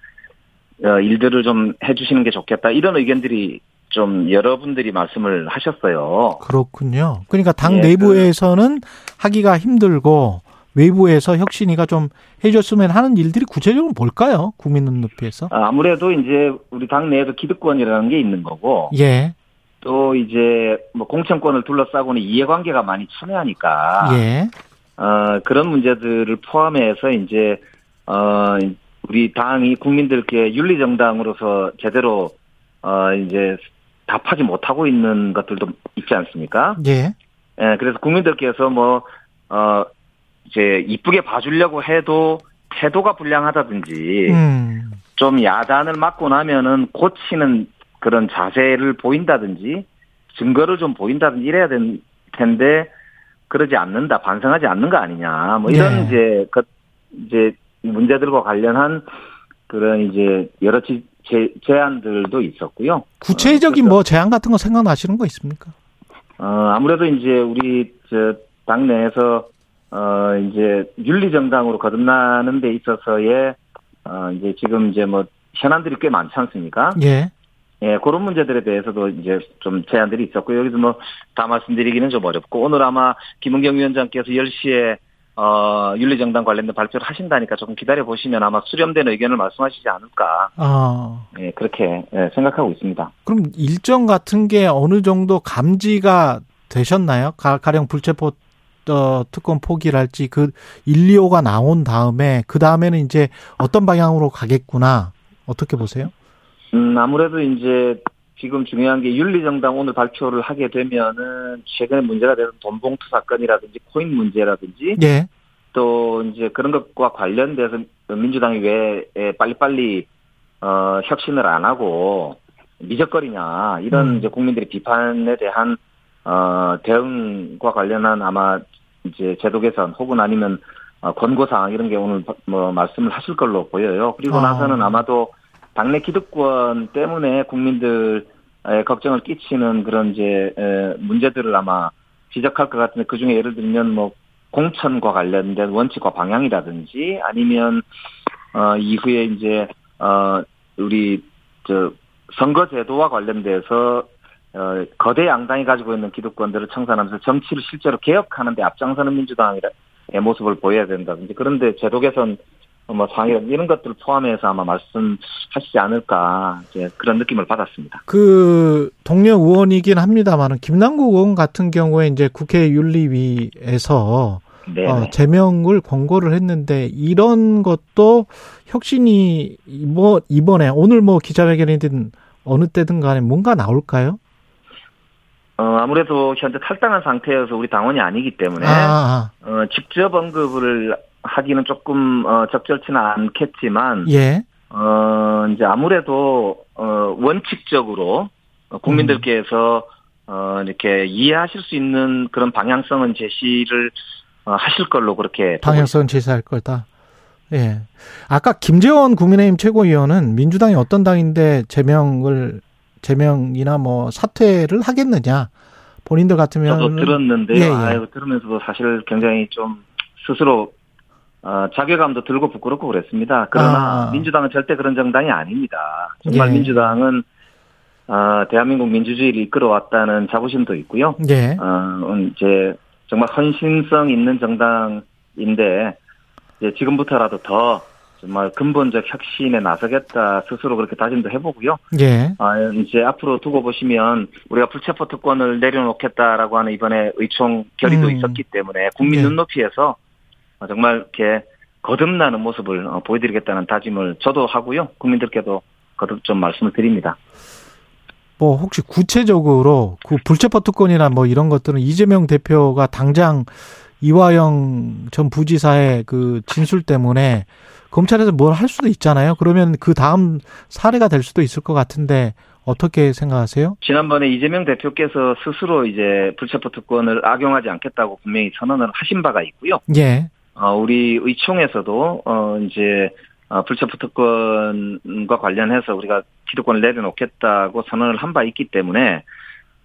어 일들을 좀 해주시는 게 좋겠다 이런 의견들이 좀 여러분들이 말씀을 하셨어요. 그렇군요. 그러니까 당 예, 내부에서는 하기가 힘들고 외부에서 혁신이가 좀 해줬으면 하는 일들이 구체적으로 뭘까요? 국민 눈높이에서? 아, 아무래도 이제 우리 당 내에도 기득권이라는 게 있는 거고 예. 또 이제 뭐 공천권을 둘러싸고는 이해관계가 많이 첨예하니까 예. 어, 그런 문제들을 포함해서 이제 어, 우리 당이 국민들께 윤리 정당으로서 제대로 어, 이제 답하지 못하고 있는 것들도 있지 않습니까? 예. 예, 그래서 국민들께서 뭐, 어, 이제 이쁘게 봐주려고 해도 태도가 불량하다든지 음. 좀 야단을 맞고 나면은 고치는 그런 자세를 보인다든지 증거를 좀 보인다든지 이래야 될 텐데 그러지 않는다, 반성하지 않는 거 아니냐, 뭐 이런 네. 이제 그 이제 문제들과 관련한 그런 이제 여러 지- 제, 제안들도 있었고요. 구체적인 어, 뭐 제안 같은 거 생각나시는 거 있습니까? 어, 아무래도 이제 우리 저 당내에서 어 이제 윤리 정당으로 거듭나는 데 있어서의 어 이제 지금 이제 뭐 현안들이 꽤 많지 않습니까? 예. 예, 그런 문제들에 대해서도 이제 좀 제안들이 있었고 여기서 뭐 다 말씀드리기는 좀 어렵고 오늘 아마 김은경 위원장께서 10시에 어 윤리정당 관련된 발표를 하신다니까 조금 기다려 보시면 아마 수렴된 의견을 말씀하시지 않을까 아, 예, 그렇게 예, 생각하고 있습니다. 그럼 일정 같은 게 어느 정도 감지가 되셨나요? 가, 가령 불체포 어, 특권 포기랄지 그 1, 2호가 나온 다음에 그 다음에는 이제 어떤 방향으로 가겠구나 어떻게 보세요? 음, 아무래도 이제 지금 중요한 게 윤리정당 오늘 발표를 하게 되면은 최근에 문제가 되는 돈봉투 사건이라든지 코인 문제라든지 예. 또 이제 그런 것과 관련돼서 민주당이 왜 에, 빨리빨리 어, 혁신을 안 하고 미적거리냐 이런 음. 이제 국민들의 비판에 대한 어, 대응과 관련한 아마 이제 제도 개선 혹은 아니면 어, 권고 사항 이런 게 오늘 뭐 말씀을 하실 걸로 보여요. 그리고 아. 나서는 아마도 당내 기득권 때문에 국민들에 걱정을 끼치는 그런 이제 에, 문제들을 아마 지적할 것 같은데 그 중에 예를 들면 뭐 공천과 관련된 원칙과 방향이라든지 아니면 어 이후에 이제 어 우리 저 선거 제도와 관련돼서 어 거대 양당이 가지고 있는 기득권들을 청산하면서 정치를 실제로 개혁하는 데 앞장서는 민주당의 모습을 보여야 된다든지 그런데 제도 개선 뭐 상이라 이런 것들을 포함해서 아마 말씀하시지 않을까 이제 그런 느낌을 받았습니다. 그 동료 의원이긴 합니다만은 김남국 의원 같은 경우에 이제 국회 윤리위에서 네. 어, 제명을 권고를 했는데 이런 것도 혁신이 뭐 이번에 오늘 뭐 기자회견이든 어느 때든 간에 뭔가 나올까요? 어 아무래도 현재 탈당한 상태여서 우리 당원이 아니기 때문에 아, 어, 직접 언급을 하기는 조금 어, 적절치는 않겠지만 예. 어, 이제 아무래도 어, 원칙적으로 어, 국민들께서 어, 이렇게 이해하실 수 있는 그런 방향성은 제시를 어, 하실 걸로 그렇게 방향성은 제시할 거다. 예. 아까 김재원 국민의힘 최고위원은 민주당이 어떤 당인데 제명을 제명이나 뭐 사퇴를 하겠느냐. 본인들 같으면 저도 들었는데요. 예, 예. 아유, 들으면서도 사실 굉장히 좀 스스로 어, 자괴감도 들고 부끄럽고 그랬습니다. 그러나 아. 민주당은 절대 그런 정당이 아닙니다. 정말 예. 민주당은 어, 대한민국 민주주의를 이끌어왔다는 자부심도 있고요. 예. 어, 음, 이제 정말 헌신성 있는 정당인데 이제 지금부터라도 더 정말 근본적 혁신에 나서겠다 스스로 그렇게 다짐도 해보고요. 예. 아, 이제 앞으로 두고 보시면 우리가 불체포 특권을 내려놓겠다라고 하는 이번에 의총 결의도 음. 있었기 때문에 국민 네. 눈높이에서 정말 이렇게 거듭나는 모습을 어, 보여드리겠다는 다짐을 저도 하고요. 국민들께도 거듭 좀 말씀을 드립니다. 뭐 혹시 구체적으로 그 불체포 특권이나 뭐 이런 것들은 이재명 대표가 당장 이화영 전 부지사의 그 진술 때문에 검찰에서 뭘 할 수도 있잖아요. 그러면 그 다음 사례가 될 수도 있을 것 같은데 어떻게 생각하세요? 지난번에 이재명 대표께서 스스로 이제 불체포 특권을 악용하지 않겠다고 분명히 선언을 하신 바가 있고요. 예. 어, 우리 의총에서도 어, 이제 어, 불체포 특권과 관련해서 우리가 기득권을 내려놓겠다고 선언을 한 바 있기 때문에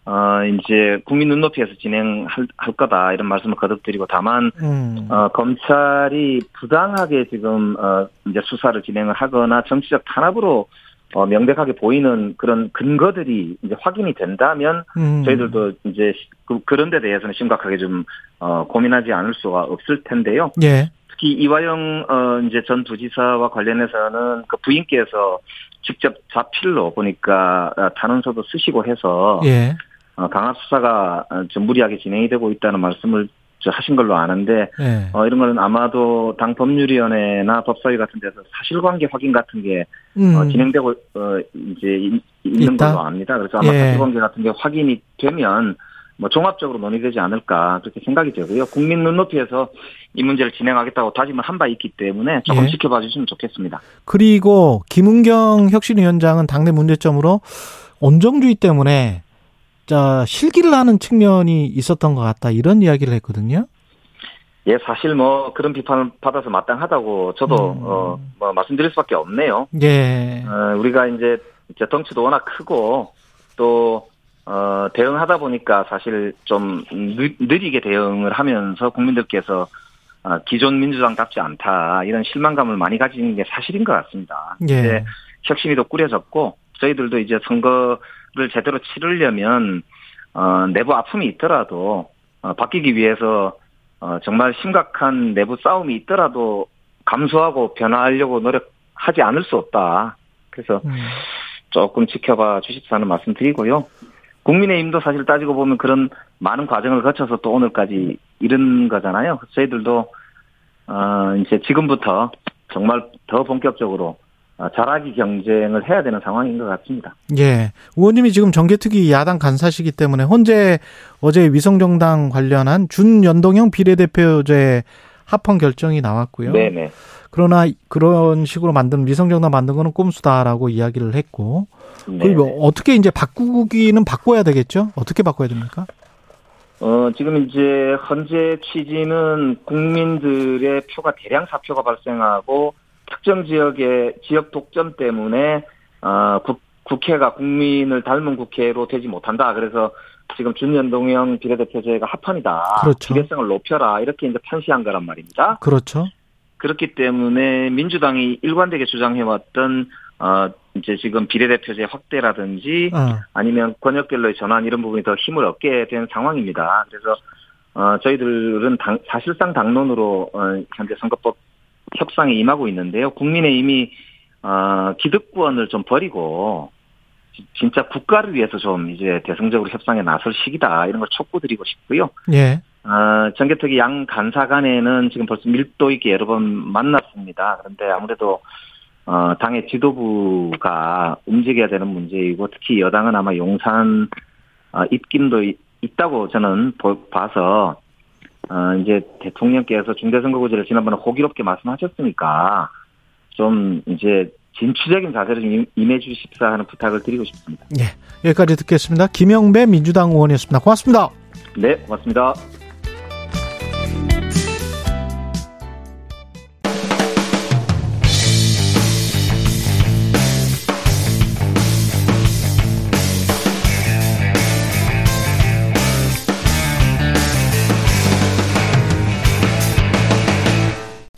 어, 이제 국민 눈높이에서 진행할 할 거다 이런 말씀을 거듭드리고 다만 음. 어, 검찰이 부당하게 지금 어, 이제 수사를 진행을 하거나 정치적 탄압으로 어, 명백하게 보이는 그런 근거들이 이제 확인이 된다면 음. 저희들도 이제 그, 그런 데 대해서는 심각하게 좀 어, 고민하지 않을 수가 없을 텐데요. 예. 특히 이화영 어, 이제 전 부지사와 관련해서는 그 부인께서 직접 자필로 보니까 어, 탄원서도 쓰시고 해서 예. 어, 강압 수사가 어, 좀 무리하게 진행이 되고 있다는 말씀을 하신 걸로 아는데 예. 어, 이런 거는 아마도 당 법률위원회나 법사위 같은 데서 사실관계 확인 같은 게 음. 어, 진행되고 어, 이제 이- 있는 있다? 걸로 압니다. 그래서 아마 예. 사실관계 같은 게 확인이 되면 뭐 종합적으로 논의되지 않을까 그렇게 생각이 되고요. 국민 눈높이에서 이 문제를 진행하겠다고 다짐을 한 바 있기 때문에 조금 예. 지켜봐 주시면 좋겠습니다. 그리고 김은경 혁신위원장은 당내 문제점으로 온정주의 때문에 자 실기를 하는 측면이 있었던 것 같다 이런 이야기를 했거든요. 예, 사실 뭐 그런 비판을 받아서 마땅하다고 저도 음. 어, 뭐 말씀드릴 수밖에 없네요. 예. 어, 우리가 이제 이제 덩치도 워낙 크고 또 어, 대응하다 보니까 사실 좀 느, 느리게 대응을 하면서 국민들께서 아, 기존 민주당답지 않다 이런 실망감을 많이 가지는 게 사실인 것 같습니다. 예. 이제 혁신위도 꾸려졌고 저희들도 이제 선거 를 제대로 치르려면 어, 내부 아픔이 있더라도 어, 바뀌기 위해서 어, 정말 심각한 내부 싸움이 있더라도 감수하고 변화하려고 노력하지 않을 수 없다. 그래서 음. 조금 지켜봐 주십사는 말씀드리고요. 국민의힘도 사실 따지고 보면 그런 많은 과정을 거쳐서 또 오늘까지 이른 거잖아요. 저희들도 어 이제 지금부터 정말 더 본격적으로 어, 잘하기 경쟁을 해야 되는 상황인 것 같습니다. 예. 의원님이 지금 정개특위 야당 간사시기 때문에 헌재 어제 위성정당 관련한 준연동형 비례대표제 합헌 결정이 나왔고요. 네네. 그러나 그런 식으로 만든 위성정당 만든 거는 꼼수다라고 이야기를 했고 네. 그리고 어떻게 이제 바꾸기는 바꿔야 되겠죠? 어떻게 바꿔야 됩니까? 어, 지금 이제 현재 취지는 국민들의 표가 대량 사표가 발생하고 특정 지역의 지역 독점 때문에 어, 국, 국회가 국민을 닮은 국회로 되지 못한다. 그래서 지금 준연동형 비례대표제가 합헌이다. 그렇죠. 비례성을 높여라. 이렇게 이제 판시한 거란 말입니다. 그렇죠. 그렇기 때문에 민주당이 일관되게 주장해왔던 어, 이제 지금 비례대표제 확대라든지 어. 아니면 권역별로의 전환 이런 부분이 더 힘을 얻게 된 상황입니다. 그래서 어, 저희들은 당- 사실상 당론으로 어, 현재 선거법 협상에 임하고 있는데요. 국민의힘이 어, 기득권을 좀 버리고 지- 진짜 국가를 위해서 좀 이제 대승적으로 협상에 나설 시기다 이런 걸 촉구드리고 싶고요. 예. 어, 정개특위 양 간사 간에는 지금 벌써 밀도 있게 여러 번 만났습니다. 그런데 아무래도 어, 당의 지도부가 움직여야 되는 문제이고 특히 여당은 아마 용산 어, 입김도 이- 있다고 저는 보- 봐서 어, 이제 대통령께서 중대선거구제를 지난번에 호기롭게 말씀하셨으니까 좀 이제 진취적인 자세를 좀 임- 임해 주십사 하는 부탁을 드리고 싶습니다. 예. 여기까지 듣겠습니다. 김영배 민주당 의원이었습니다. 고맙습니다. 네, 고맙습니다.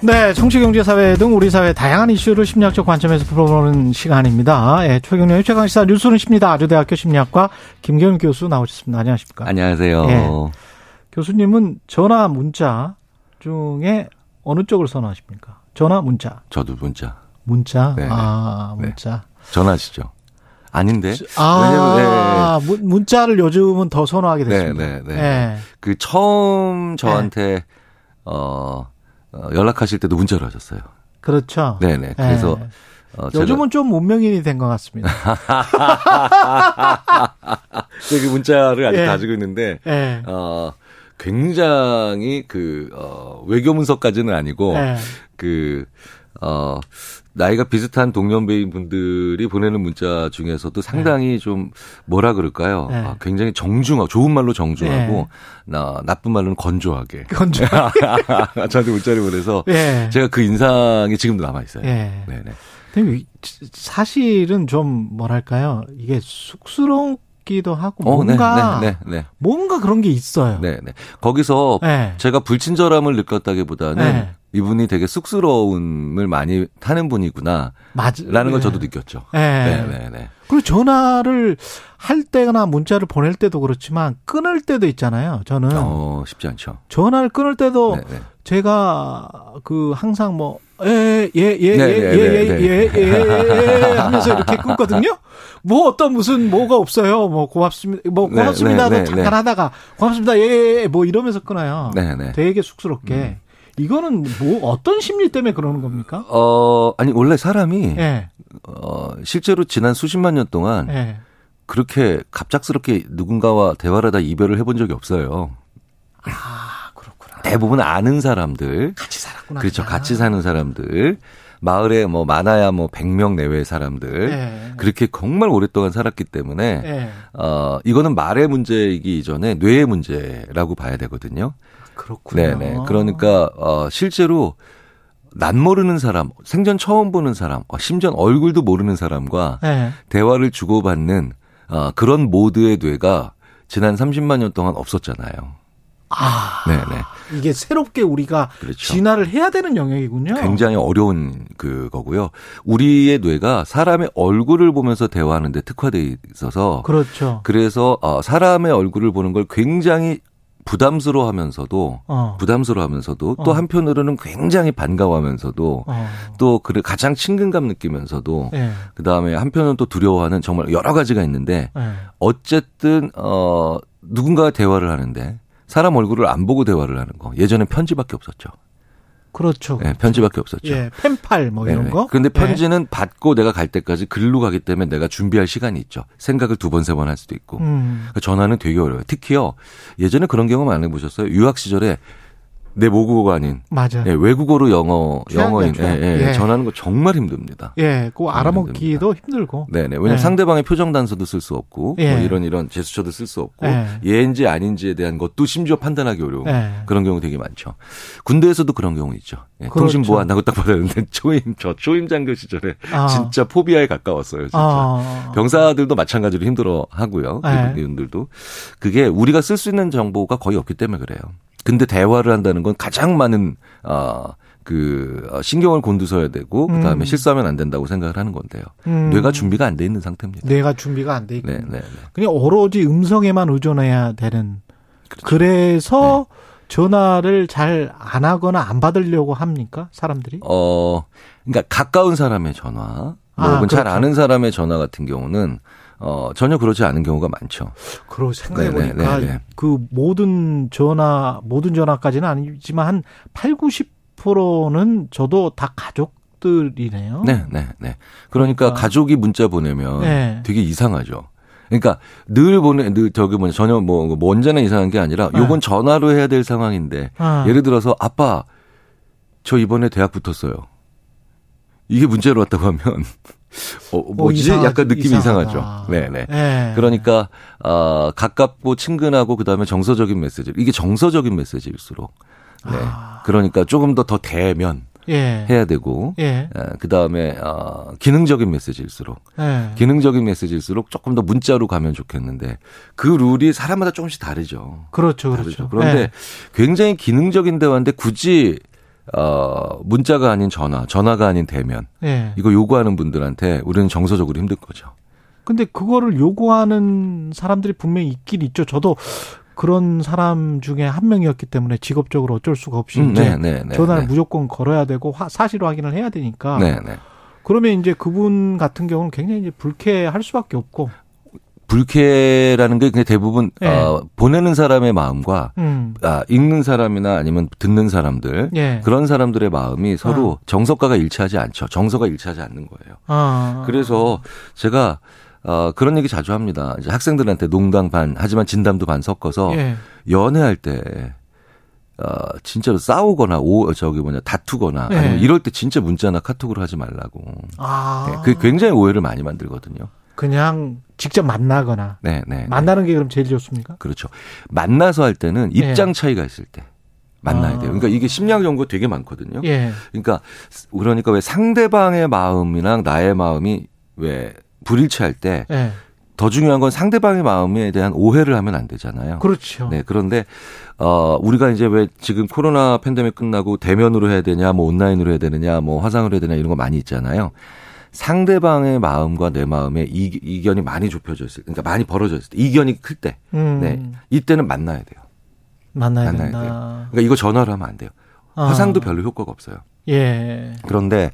네, 정치, 경제, 사회 등 우리 사회 다양한 이슈를 심리학적 관점에서 풀어보는 시간입니다. 예, 최경련의 최강시사 뉴스는 십니다. 아주대학교 심리학과 김경일 교수 나오셨습니다. 안녕하십니까? 안녕하세요. 예. 교수님은 전화, 문자 중에 어느 쪽을 선호하십니까? 전화, 문자. 저도 문자. 문자. 네. 아, 네. 문자. 전화시죠. 아닌데. 아, 문- 문자를 요즘은 더 선호하게 네, 됐습니다. 네, 네. 예. 그 처음 저한테 어, 어, 연락하실 때도 문자로 하셨어요. 그렇죠. 네, 네. 그래서 예. 어, 요즘은 좀 문명인이 된 것 같습니다. 그 문자를 아직 예. 가지고 있는데 예. 어, 굉장히 그 어, 외교 문서까지는 아니고 예. 그 어, 나이가 비슷한 동년배인 분들이 보내는 문자 중에서도 상당히 좀 뭐라 그럴까요? 네. 아, 굉장히 정중하고 좋은 말로 정중하고 나 나쁜 말로는 건조하게 건조. 저한테 문자를 보내서 예. 제가 그 인상이 지금도 남아 있어요. 예. 네네. 근데 이- 사실은 좀 뭐랄까요? 이게 쑥스럽기도 하고 어, 네, 뭔가 네, 네, 네, 뭔가 그런 게 있어요. 네, 네. 거기서 네. 제가 불친절함을 느꼈다기보다는 네. 이분이 되게 쑥스러움을 많이 타는 분이구나. 맞. 라는 걸 네. 저도 느꼈죠. 예. 네, 네, 네. 그리고 전화를 할 때나 문자를 보낼 때도 그렇지만 끊을 때도 있잖아요. 저는 어, 쉽지 않죠. 전화를 끊을 때도 네, 네. 제가 그 항상 뭐 예, 예, 예, 예, 네, 예, 네, 예, 네, 예, 예, 예, 하면서 이렇게 끊거든요. 뭐 어떤 무슨 뭐가 없어요. 뭐 고맙습니다. 뭐 네, 고맙습니다도 네, 네, 잠깐 네. 하다가 고맙습니다. 예, 예, 예, 뭐 이러면서 끊어요. 네, 네. 되게 쑥스럽게. 이거는 뭐 어떤 심리 때문에 그러는 겁니까? 어, 아니, 원래 사람이, 예, 어, 실제로 지난 수십만 년 동안 예. 그렇게 갑작스럽게 누군가와 대화를 하다 이별을 해본 적이 없어요. 아, 그렇구나. 대부분 아는 사람들, 같이 살았구나. 그렇죠. 그냥. 같이 사는 사람들, 마을에 뭐 많아야 뭐 100명 내외의 사람들, 예. 그렇게 정말 오랫동안 살았기 때문에, 예. 어, 이거는 말의 문제이기 이전에 뇌의 문제라고 봐야 되거든요. 그렇군요. 네네. 그러니까, 어, 실제로 난 모르는 사람, 생전 처음 보는 사람, 어, 심지어 얼굴도 모르는 사람과 예. 대화를 주고받는, 어, 그런 모드의 뇌가 지난 30만 년 동안 없었잖아요. 아, 네네. 이게 새롭게 우리가 그렇죠. 진화를 해야 되는 영역이군요. 굉장히 어려운 그거고요. 우리의 뇌가 사람의 얼굴을 보면서 대화하는데 특화돼 있어서 그렇죠. 그래서 어, 사람의 얼굴을 보는 걸 굉장히 부담스러워하면서도 어. 부담스러워하면서도 또 어. 한편으로는 굉장히 반가워하면서도 어. 또 그를 가장 친근감 느끼면서도 예. 그 다음에 한편은 또 두려워하는 정말 여러 가지가 있는데 예. 어쨌든 어 누군가와 대화를 하는데 사람 얼굴을 안 보고 대화를 하는 거 예전에 편지밖에 없었죠. 그렇죠. 네, 편지밖에 없었죠. 예, 펜팔 뭐 이런 네네. 거. 그런데 예. 편지는 받고 내가 갈 때까지 글로 가기 때문에 내가 준비할 시간이 있죠. 생각을 두 번, 세 번 할 수도 있고. 음. 그러니까 전화는 되게 어려워요. 특히요. 예전에 그런 경험 안 해보셨어요? 유학 시절에 내 모국어가 아닌 맞아. 예, 외국어로 영어, 영어인. 예, 예, 예. 전하는 거 정말 힘듭니다. 예, 그거 알아먹기도 힘들고. 네네. 왜냐면 예. 상대방의 표정 단서도 쓸 수 없고, 예. 뭐 이런 이런 제스처도 쓸 수 없고, 예. 예인지 아닌지에 대한 것도 심지어 판단하기 어려운 예. 그런 경우 되게 많죠. 군대에서도 그런 경우 있죠. 예, 그렇죠. 통신 보안 하고 딱 받았는데 초임 저 초임 장교 시절에 아. 진짜 포비아에 가까웠어요. 진짜. 아. 병사들도 마찬가지로 힘들어 하고요. 예. 이분들도. 그게 우리가 쓸 수 있는 정보가 거의 없기 때문에 그래요. 근데 대화를 한다는 건 가장 많은, 어, 그, 어, 신경을 곤두서야 되고, 그 다음에 음. 실수하면 안 된다고 생각을 하는 건데요. 음. 뇌가 준비가 안 돼 있는 상태입니다. 뇌가 준비가 안 돼 있고. 네, 네, 네. 그냥 오로지 음성에만 의존해야 되는. 그렇죠. 그래서 네. 전화를 잘 안 하거나 안 받으려고 합니까? 사람들이? 어, 그러니까 가까운 사람의 전화, 뭐 아, 혹은 잘 그렇죠. 아는 사람의 전화 같은 경우는 어, 전혀 그렇지 않은 경우가 많죠. 그러고 생각해 보니까 네, 네, 네, 네. 그 모든 전화, 모든 전화까지는 아니지만 한 8, 90%는 저도 다 가족 들이네요. 네, 네, 네. 그러니까, 그러니까. 가족이 문자 보내면 네. 되게 이상하죠. 그러니까 늘 보내, 늘 저기 뭐냐 전혀 뭐, 뭐 언제나 이상한 게 아니라 네. 요건 전화로 해야 될 상황인데 아. 예를 들어서 아빠 저 이번에 대학 붙었어요. 이게 문자로 왔다고 하면 어, 뭐지? 이상하- 약간 느낌이 이상하다. 이상하죠. 네, 네. 예. 그러니까 어, 가깝고 친근하고 그다음에 정서적인 메시지. 이게 정서적인 메시지일수록 네. 아. 그러니까 조금 더 더 대면 예. 해야 되고 예. 그 다음에 어, 기능적인 메시지일수록 예. 기능적인 메시지일수록 조금 더 문자로 가면 좋겠는데 그 룰이 사람마다 조금씩 다르죠. 그렇죠, 다르죠. 그렇죠. 그런데 예. 굉장히 기능적인 대화인데 굳이 어 문자가 아닌 전화, 전화가 아닌 대면 예. 이거 요구하는 분들한테 우리는 정서적으로 힘들 거죠. 근데 그거를 요구하는 사람들이 분명히 있긴 있죠. 저도 그런 사람 중에 한 명이었기 때문에 직업적으로 어쩔 수가 없이 음, 이제 네, 네, 네, 전화를 네. 무조건 걸어야 되고 화- 사실 확인을 해야 되니까. 네, 네. 그러면 이제 그분 같은 경우는 굉장히 이제 불쾌할 수밖에 없고. 불쾌라는 게 그냥 대부분 예. 어, 보내는 사람의 마음과 음. 아, 읽는 사람이나 아니면 듣는 사람들 예. 그런 사람들의 마음이 서로 정서가가 일치하지 않죠. 정서가 일치하지 않는 거예요. 아. 그래서 제가 어, 그런 얘기 자주 합니다. 이제 학생들한테 농담 반 하지만 진담도 반 섞어서 예. 연애할 때 어, 진짜로 싸우거나 오 저기 뭐냐 다투거나 예. 아니면 이럴 때 진짜 문자나 카톡으로 하지 말라고. 아. 네, 그게 굉장히 오해를 많이 만들거든요. 그냥 직접 만나거나. 네, 네. 네. 만나는 게 그럼 제일 좋습니까? 그렇죠. 만나서 할 때는 예. 입장 차이가 있을 때 만나야 아. 돼요. 그러니까 이게 심리학 연구 되게 많거든요. 예. 그러니까 그러니까 왜 상대방의 마음이랑 나의 마음이 왜 불일치할 때 예. 더 중요한 건 상대방의 마음에 대한 오해를 하면 안 되잖아요. 그렇죠. 네, 그런데 어 우리가 이제 왜 지금 코로나 팬데믹 끝나고 대면으로 해야 되냐, 뭐 온라인으로 해야 되느냐, 뭐 화상으로 해야 되냐 이런 거 많이 있잖아요. 상대방의 마음과 내 마음의 이, 이견이 많이 좁혀져 있을 때, 그러니까 많이 벌어져 있을 때, 이견이 클 때, 음. 네, 이때는 만나야 돼요. 만나야, 만나야 된다. 돼요. 그러니까 이거 전화로 하면 안 돼요. 아. 화상도 별로 효과가 없어요. 예. 그런데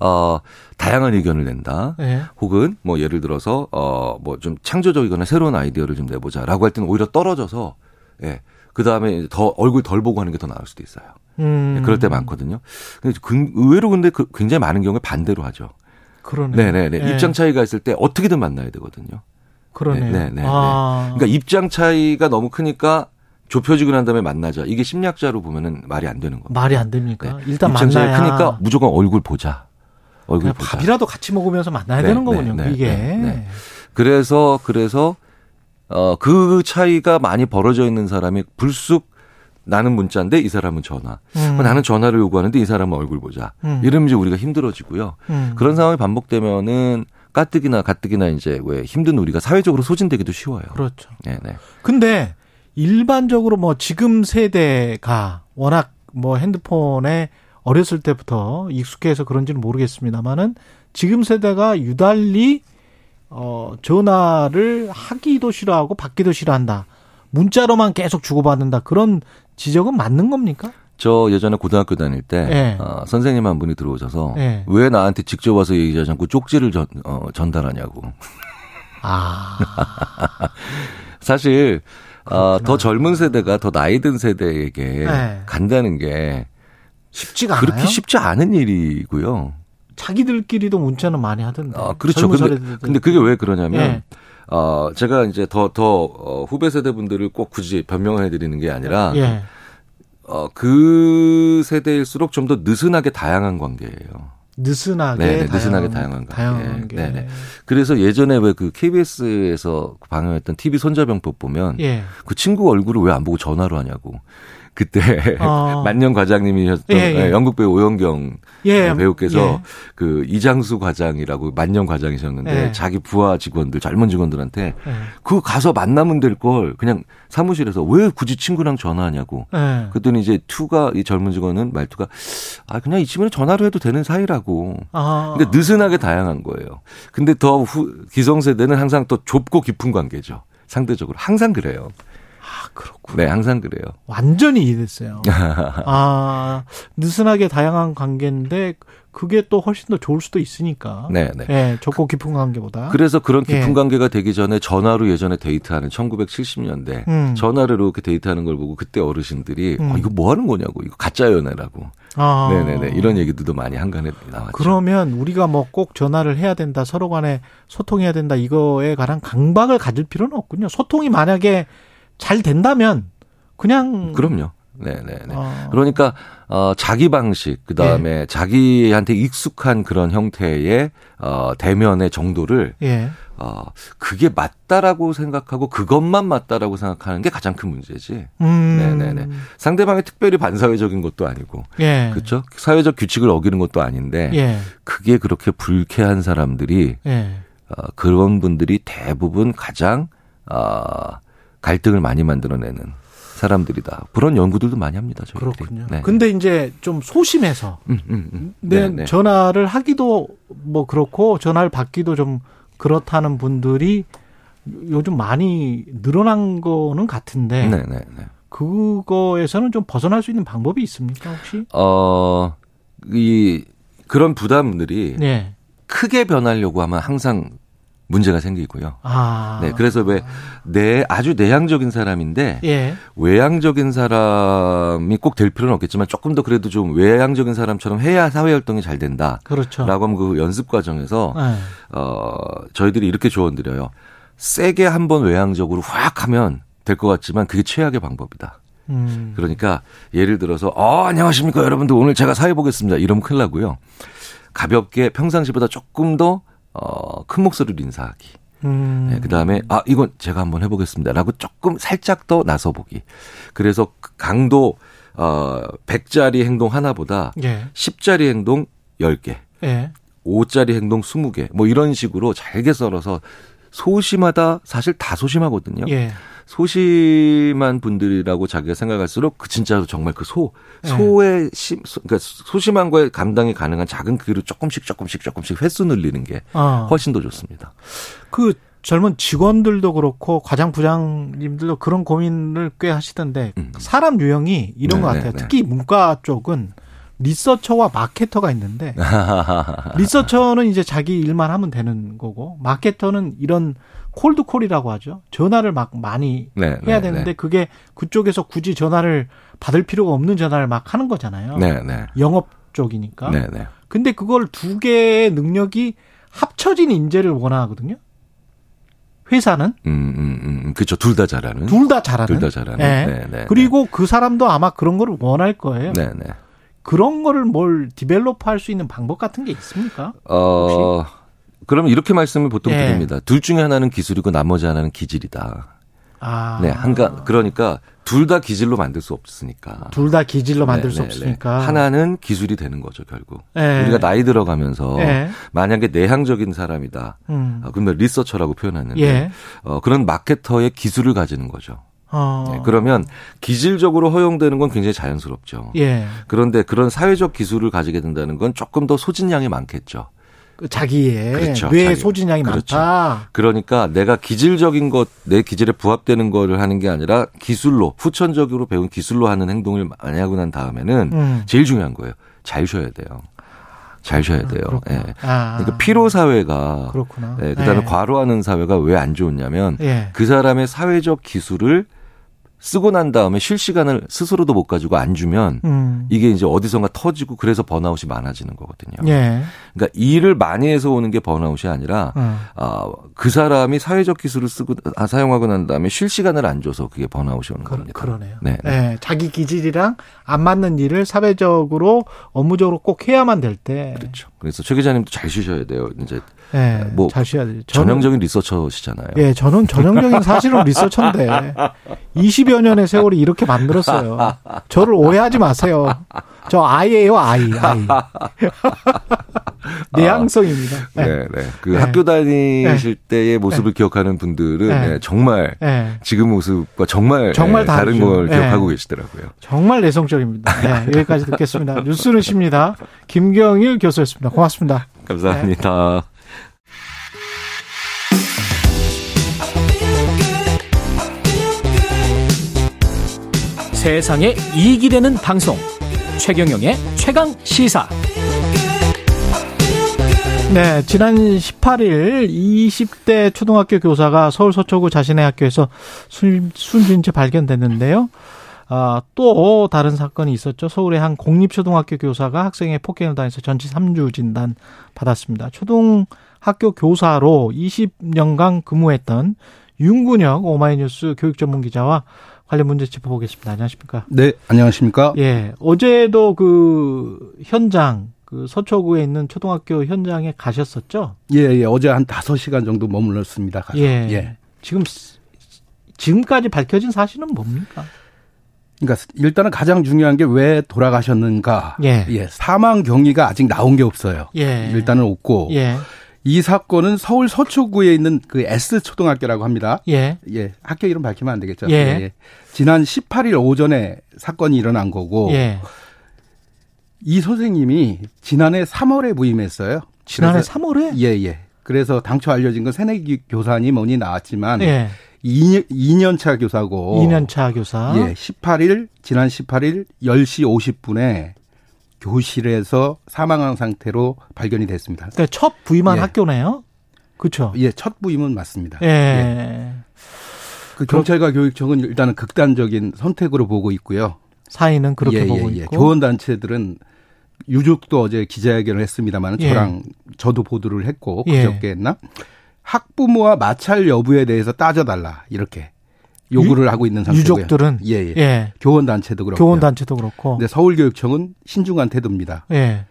어 다양한 의견을 낸다. 예. 혹은 뭐 예를 들어서 어뭐 좀 창조적이거나 새로운 아이디어를 좀 내보자라고 할 때는 오히려 떨어져서 예. 그다음에 더 얼굴 덜 보고 하는 게 더 나을 수도 있어요. 음. 예, 그럴 때 많거든요. 근데 그- 의외로 근데 그 굉장히 많은 경우에 반대로 하죠. 그러네. 네, 네, 네. 예. 입장 차이가 있을 때 어떻게든 만나야 되거든요. 그러네. 네, 네, 네, 아. 그러니까 입장 차이가 너무 크니까 좁혀지고 난 다음에 만나자. 이게 심리학자로 보면은 말이 안 되는 겁니다. 말이 안 됩니까? 일단 입장 차이가 만나야 크니까 무조건 얼굴 보자. 얼굴 보자. 밥이라도 같이 먹으면서 만나야 네, 되는 거군요. 네, 네, 이게. 네, 네. 그래서 그래서 어 그 차이가 많이 벌어져 있는 사람이 불쑥 나는 문자인데 이 사람은 전화. 음. 나는 전화를 요구하는데 이 사람은 얼굴 보자. 음. 이러면 이제 우리가 힘들어지고요. 음. 그런 상황이 반복되면은 까뜩이나 가뜩이나 이제 왜 힘든 우리가 사회적으로 소진되기도 쉬워요. 그렇죠. 네, 네. 근데 일반적으로 뭐 지금 세대가 워낙 뭐 핸드폰에 어렸을 때부터 익숙해서 그런지는 모르겠습니다만은 지금 세대가 유달리 어 전화를 하기도 싫어하고 받기도 싫어한다. 문자로만 계속 주고받는다. 그런 지적은 맞는 겁니까? 저 예전에 고등학교 다닐 때 네. 어, 선생님 한 분이 들어오셔서 네. 왜 나한테 직접 와서 얘기하지 않고 쪽지를 전, 어, 전달하냐고. 아. 사실 어, 더 젊은 세대가 더 나이 든 세대에게 네. 간다는 게 쉽지가 그렇게 않아요? 쉽지 않은 일이고요. 자기들끼리도 문자는 많이 하던데. 아, 그렇죠. 근데. 근데 그게 왜 그러냐면, 예. 어, 제가 이제 더, 더, 어, 후배 세대 분들을 꼭 굳이 변명을 해드리는 게 아니라, 예. 어, 그 세대일수록 좀 더 느슨하게 다양한 관계예요. 느슨하게 네네, 느슨하게 다양한- 관계. 다양한 게. 네 네. 그래서 예전에 왜 그 KBS에서 방영했던 TV 손자병법 보면, 예. 그 친구 얼굴을 왜 안 보고 전화로 하냐고. 그때 어. 만년 과장님이셨던 예, 예. 영국 배우 오영경 예. 배우께서 예. 그 이장수 과장이라고 만년 과장이셨는데 예. 자기 부하 직원들 젊은 직원들한테 예. 그 가서 만나면 될 걸 그냥 사무실에서 왜 굳이 친구랑 전화하냐고. 예. 그랬더니 이제 투가 이 젊은 직원은 말투가 아 그냥 이 친구는 전화로 해도 되는 사이라고. 아. 근데 느슨하게 다양한 거예요. 근데 더 후, 기성세대는 항상 또 좁고 깊은 관계죠. 상대적으로 항상 그래요. 아, 그렇군. 네, 항상 그래요. 완전히 이해됐어요. 아, 느슨하게 다양한 관계인데 그게 또 훨씬 더 좋을 수도 있으니까. 네, 네. 예, 좁고 깊은 관계보다. 그래서 그런 깊은 예. 관계가 되기 전에 전화로 예전에 데이트하는 1970년대 음. 전화로 이렇게 데이트하는 걸 보고 그때 어르신들이 음. 어, 이거 뭐 하는 거냐고 이거 가짜 연애라고. 아. 네네네 이런 얘기들도 많이 한간에 나왔죠. 그러면 우리가 뭐 꼭 전화를 해야 된다, 서로 간에 소통해야 된다, 이거에 관한 강박을 가질 필요는 없군요. 소통이 만약에 잘 된다면 그냥. 그럼요. 네네네. 어. 그러니까 어 자기 방식 그 다음에 자기한테 익숙한 그런 형태의 어 대면의 정도를 예. 어 그게 맞다라고 생각하고 그것만 맞다라고 생각하는 게 가장 큰 문제지. 음. 네네네. 상대방이 특별히 반사회적인 것도 아니고, 예. 그렇죠? 사회적 규칙을 어기는 것도 아닌데, 예. 그게 그렇게 불쾌한 사람들이 예. 어, 그런 분들이 대부분 가장 어, 갈등을 많이 만들어내는 사람들이다. 그런 연구들도 많이 합니다. 저희들이. 그렇군요. 네. 근데 이제 좀 소심해서 음, 음, 음. 네, 네, 네. 전화를 하기도 뭐 그렇고 전화를 받기도 좀 그렇다는 분들이 요즘 많이 늘어난 거는 같은데 네, 네, 네. 그거에서는 좀 벗어날 수 있는 방법이 있습니까 혹시? 어, 이 그런 부담들이 네. 크게 변하려고 하면 항상 문제가 생기고요. 아. 네, 그래서 왜 내 아주 내향적인 사람인데 예. 외향적인 사람이 꼭 될 필요는 없겠지만 조금 더 그래도 좀 외향적인 사람처럼 해야 사회 활동이 잘 된다. 그렇죠. 라고 하면 그 연습 과정에서 네. 어 저희들이 이렇게 조언 드려요. 세게 한번 외향적으로 확 하면 될 것 같지만 그게 최악의 방법이다. 음. 그러니까 예를 들어서 어 안녕하십니까 여러분들 오늘 제가 사회 보겠습니다. 이러면 큰일 나고요. 가볍게 평상시보다 조금 더 어, 큰 목소리로 인사하기. 음. 네, 그 다음에, 아, 이건 제가 한번 해보겠습니다. 라고 조금 살짝 더 나서보기. 그래서 강도, 어, 100짜리 행동 하나보다 예. 10짜리 행동 10개, 예. 5짜리 행동 20개, 뭐 이런 식으로 잘게 썰어서 소심하다 사실 다 소심하거든요. 예. 소심한 분들이라고 자기가 생각할수록 그 진짜로 정말 그 소, 예. 소의 심, 소, 그러니까 소심한 거에 감당이 가능한 작은 크기로 조금씩 조금씩 조금씩 횟수 늘리는 게 어. 훨씬 더 좋습니다. 그 젊은 직원들도 그렇고 과장 부장님들도 그런 고민을 꽤 하시던데 음. 사람 유형이 이런 네, 것 네, 같아요. 네. 특히 문과 쪽은 리서처와 마케터가 있는데 리서처는 이제 자기 일만 하면 되는 거고 마케터는 이런 콜드콜이라고 하죠. 전화를 막 많이 네, 해야 네, 되는데 네. 그게 그쪽에서 굳이 전화를 받을 필요가 없는 전화를 막 하는 거잖아요. 네, 네. 영업 쪽이니까. 네, 네. 근데 그걸 두 개의 능력이 합쳐진 인재를 원하거든요. 회사는 음, 음, 음. 그렇죠. 둘 다 잘하는. 둘 다 잘하는. 둘 다 잘하는. 예. 네, 네. 그리고 그 사람도 아마 그런 거를 원할 거예요. 네, 네. 그런 거를 뭘 디벨롭 할 수 있는 방법 같은 게 있습니까? 어, 그러면 이렇게 말씀을 보통 예. 드립니다. 둘 중에 하나는 기술이고 나머지 하나는 기질이다. 아. 네, 한가 그러니까 둘 다 기질로 만들 수 없으니까. 둘 다 기질로 만들 네, 수 네, 없으니까. 네. 하나는 기술이 되는 거죠, 결국. 예. 우리가 나이 들어가면서 예. 만약에 내향적인 사람이다. 음. 어, 그러면 리서처라고 표현하는데 예. 어, 그런 마케터의 기술을 가지는 거죠. 어. 네, 그러면 기질적으로 허용되는 건 굉장히 자연스럽죠. 예. 그런데 그런 사회적 기술을 가지게 된다는 건 조금 더 소진량이 많겠죠. 그 자기의 그렇죠. 뇌 자기. 소진량이 그렇죠. 많다. 그러니까 내가 기질적인 것, 내 기질에 부합되는 거를 하는 게 아니라 기술로, 후천적으로 배운 기술로 하는 행동을 많이 하고 난 다음에는 음. 제일 중요한 거예요. 잘 쉬어야 돼요. 잘 쉬어야 돼요. 그렇구나. 예. 아. 그러니까 피로 사회가 그렇구나. 예, 그다음에 예. 과로하는 사회가 왜 안 좋냐면 예. 그 사람의 사회적 기술을 쓰고 난 다음에 쉴 시간을 스스로도 못 가지고 안 주면 음. 이게 이제 어디선가 터지고 그래서 번아웃이 많아지는 거거든요. 예. 그러니까 일을 많이 해서 오는 게 번아웃이 아니라 음. 아, 그 사람이 사회적 기술을 쓰고 아, 사용하고 난 다음에 쉴 시간을 안 줘서 그게 번아웃이 오는 그, 겁니다. 그러네요. 네. 예, 자기 기질이랑 안 맞는 일을 사회적으로 업무적으로 꼭 해야만 될 때. 그렇죠. 그래서 최 기자님도 잘 쉬셔야 돼요. 이제 예, 뭐잘 쉬어야 돼요. 전형적인 리서처시잖아요. 예, 저는 전형적인 사실은 리서처인데 20여 년의 세월이 이렇게 만들었어요. 저를 오해하지 마세요. 저 아이예요, 아이, 아이. 내향성입니다. 예. 네, 네. 그 네. 학교 다니실 때의 모습을 기억하는 분들은 네. 네, 정말 예. 지금 모습과 정말, 정말 네, 다른. 걸 네. 기억하고 계시더라고요. 정말 내성적입니다. 네, 여기까지 듣겠습니다. 뉴스는 쉽니다. 김경일 교수였습니다. 고맙습니다. 감사합니다. 세상에 이익이 되는 방송 최경영의 최강 시사 네, 지난 18일 20대 초등학교 교사가 서울 서초구 자신의 학교에서 숨, 숨진 채 발견됐는데요. 아, 또 다른 사건이 있었죠. 서울의 한 공립초등학교 교사가 학생의 폭행을 당해서 전치 3주 진단 받았습니다. 초등학교 교사로 20년간 근무했던 윤군혁 오마이뉴스 교육전문기자와 관련 문제 짚어보겠습니다. 안녕하십니까? 네, 안녕하십니까? 예, 어제도 그 현장, 그 서초구에 있는 초등학교 현장에 가셨었죠? 예, 예, 어제 한 5시간 정도 머물렀습니다. 가서. 예. 예. 지금 지금까지 밝혀진 사실은 뭡니까? 그러니까 일단은 가장 중요한 게 왜 돌아가셨는가? 예. 사망 경위가 아직 나온 게 없어요. 예. 일단은 없고. 예. 이 사건은 서울 서초구에 있는 그 S 초등학교라고 합니다. 예. 예. 학교 이름 밝히면 안 되겠죠. 예. 지난 18일 오전에 사건이 일어난 거고 예. 이 선생님이 지난해 3월에 부임했어요. 지난해 그래서- 3월에? 예, 예. 그래서 당초 알려진 건 새내기 교사니 뭐니 나왔지만 예. 2년, 2년 차 교사고 2년 차 교사. 예, 18일 지난 18일 10시 50분에 교실에서 사망한 상태로 발견이 됐습니다. 그러니까 첫 부임한 예. 학교네요. 그렇죠. 예, 첫 부임은 맞습니다. 예. 그 경찰과 교육청은 일단은 극단적인 선택으로 보고 있고요. 사인은 그렇게 예, 보고 예, 예. 있고. 교원 단체들은 유족도 어제 기자회견을 했습니다만 예. 저랑 저도 보도를 했고 예. 그저께 했나 학부모와 마찰 여부에 대해서 따져달라 이렇게 요구를 유- 하고 있는 상태고요. 유족들은? 예, 예. 예. 교원 단체도 그렇고 교원 단체도 그렇고. 근데 서울교육청은 신중한 태도입니다. 예.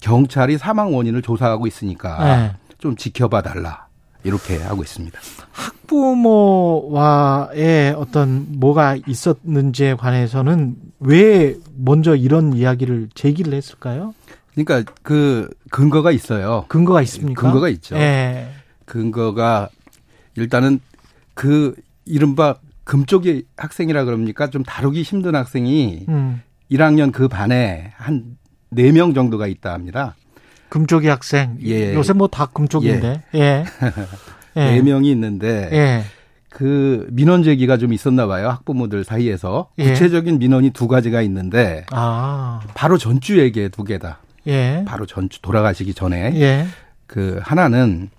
경찰이 사망 원인을 조사하고 있으니까 예. 좀 지켜봐 달라 이렇게 하고 있습니다. 학부모와의 어떤 뭐가 있었는지에 관해서는 왜 먼저 이런 이야기를 제기를 했을까요? 그러니까 그 근거가 있어요. 근거가 있습니까? 근거가 있죠. 예. 근거가 일단은 그 이른바 금쪽이 학생이라 그럽니까? 좀 다루기 힘든 학생이 음. 1학년 그 반에 한 4명 정도가 있다 합니다. 금쪽이 학생. 예. 요새 뭐 다 금쪽인데. 예. 네 예. 명이 있는데 예. 그 민원 제기가 좀 있었나 봐요. 학부모들 사이에서. 예. 구체적인 민원이 두 가지가 있는데 아. 바로 전주에게 두 개다. 예. 바로 전주 돌아가시기 전에 예. 그 하나는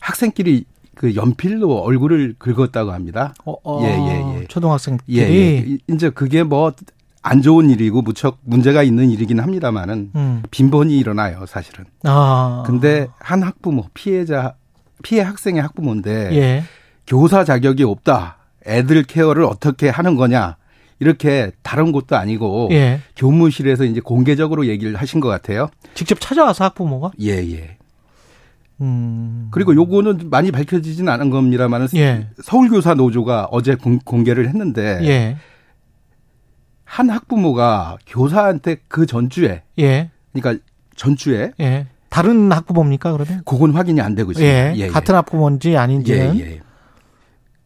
학생끼리 그 연필로 얼굴을 긁었다고 합니다. 어, 어, 예, 예, 예. 초등학생들이 예, 예. 이제 그게 뭐 안 좋은 일이고 무척 문제가 있는 일이긴 합니다만은 음. 빈번히 일어나요, 사실은. 아. 근데 한 학부모, 피해자 피해 학생의 학부모인데 예. 교사 자격이 없다. 애들 케어를 어떻게 하는 거냐. 이렇게 다른 곳도 아니고 예. 교무실에서 이제 공개적으로 얘기를 하신 것 같아요. 직접 찾아와서 학부모가? 예, 예. 음. 그리고 요거는 많이 밝혀지진 않은 겁니다만은 예. 서울교사 노조가 어제 공, 공개를 했는데 예. 한 학부모가 교사한테 그 전주에 예. 그러니까 전주에 예. 다른 학부모입니까, 그러면? 그건 확인이 안 되고 있습니다. 예. 예, 예. 같은 학부모인지 아닌지는.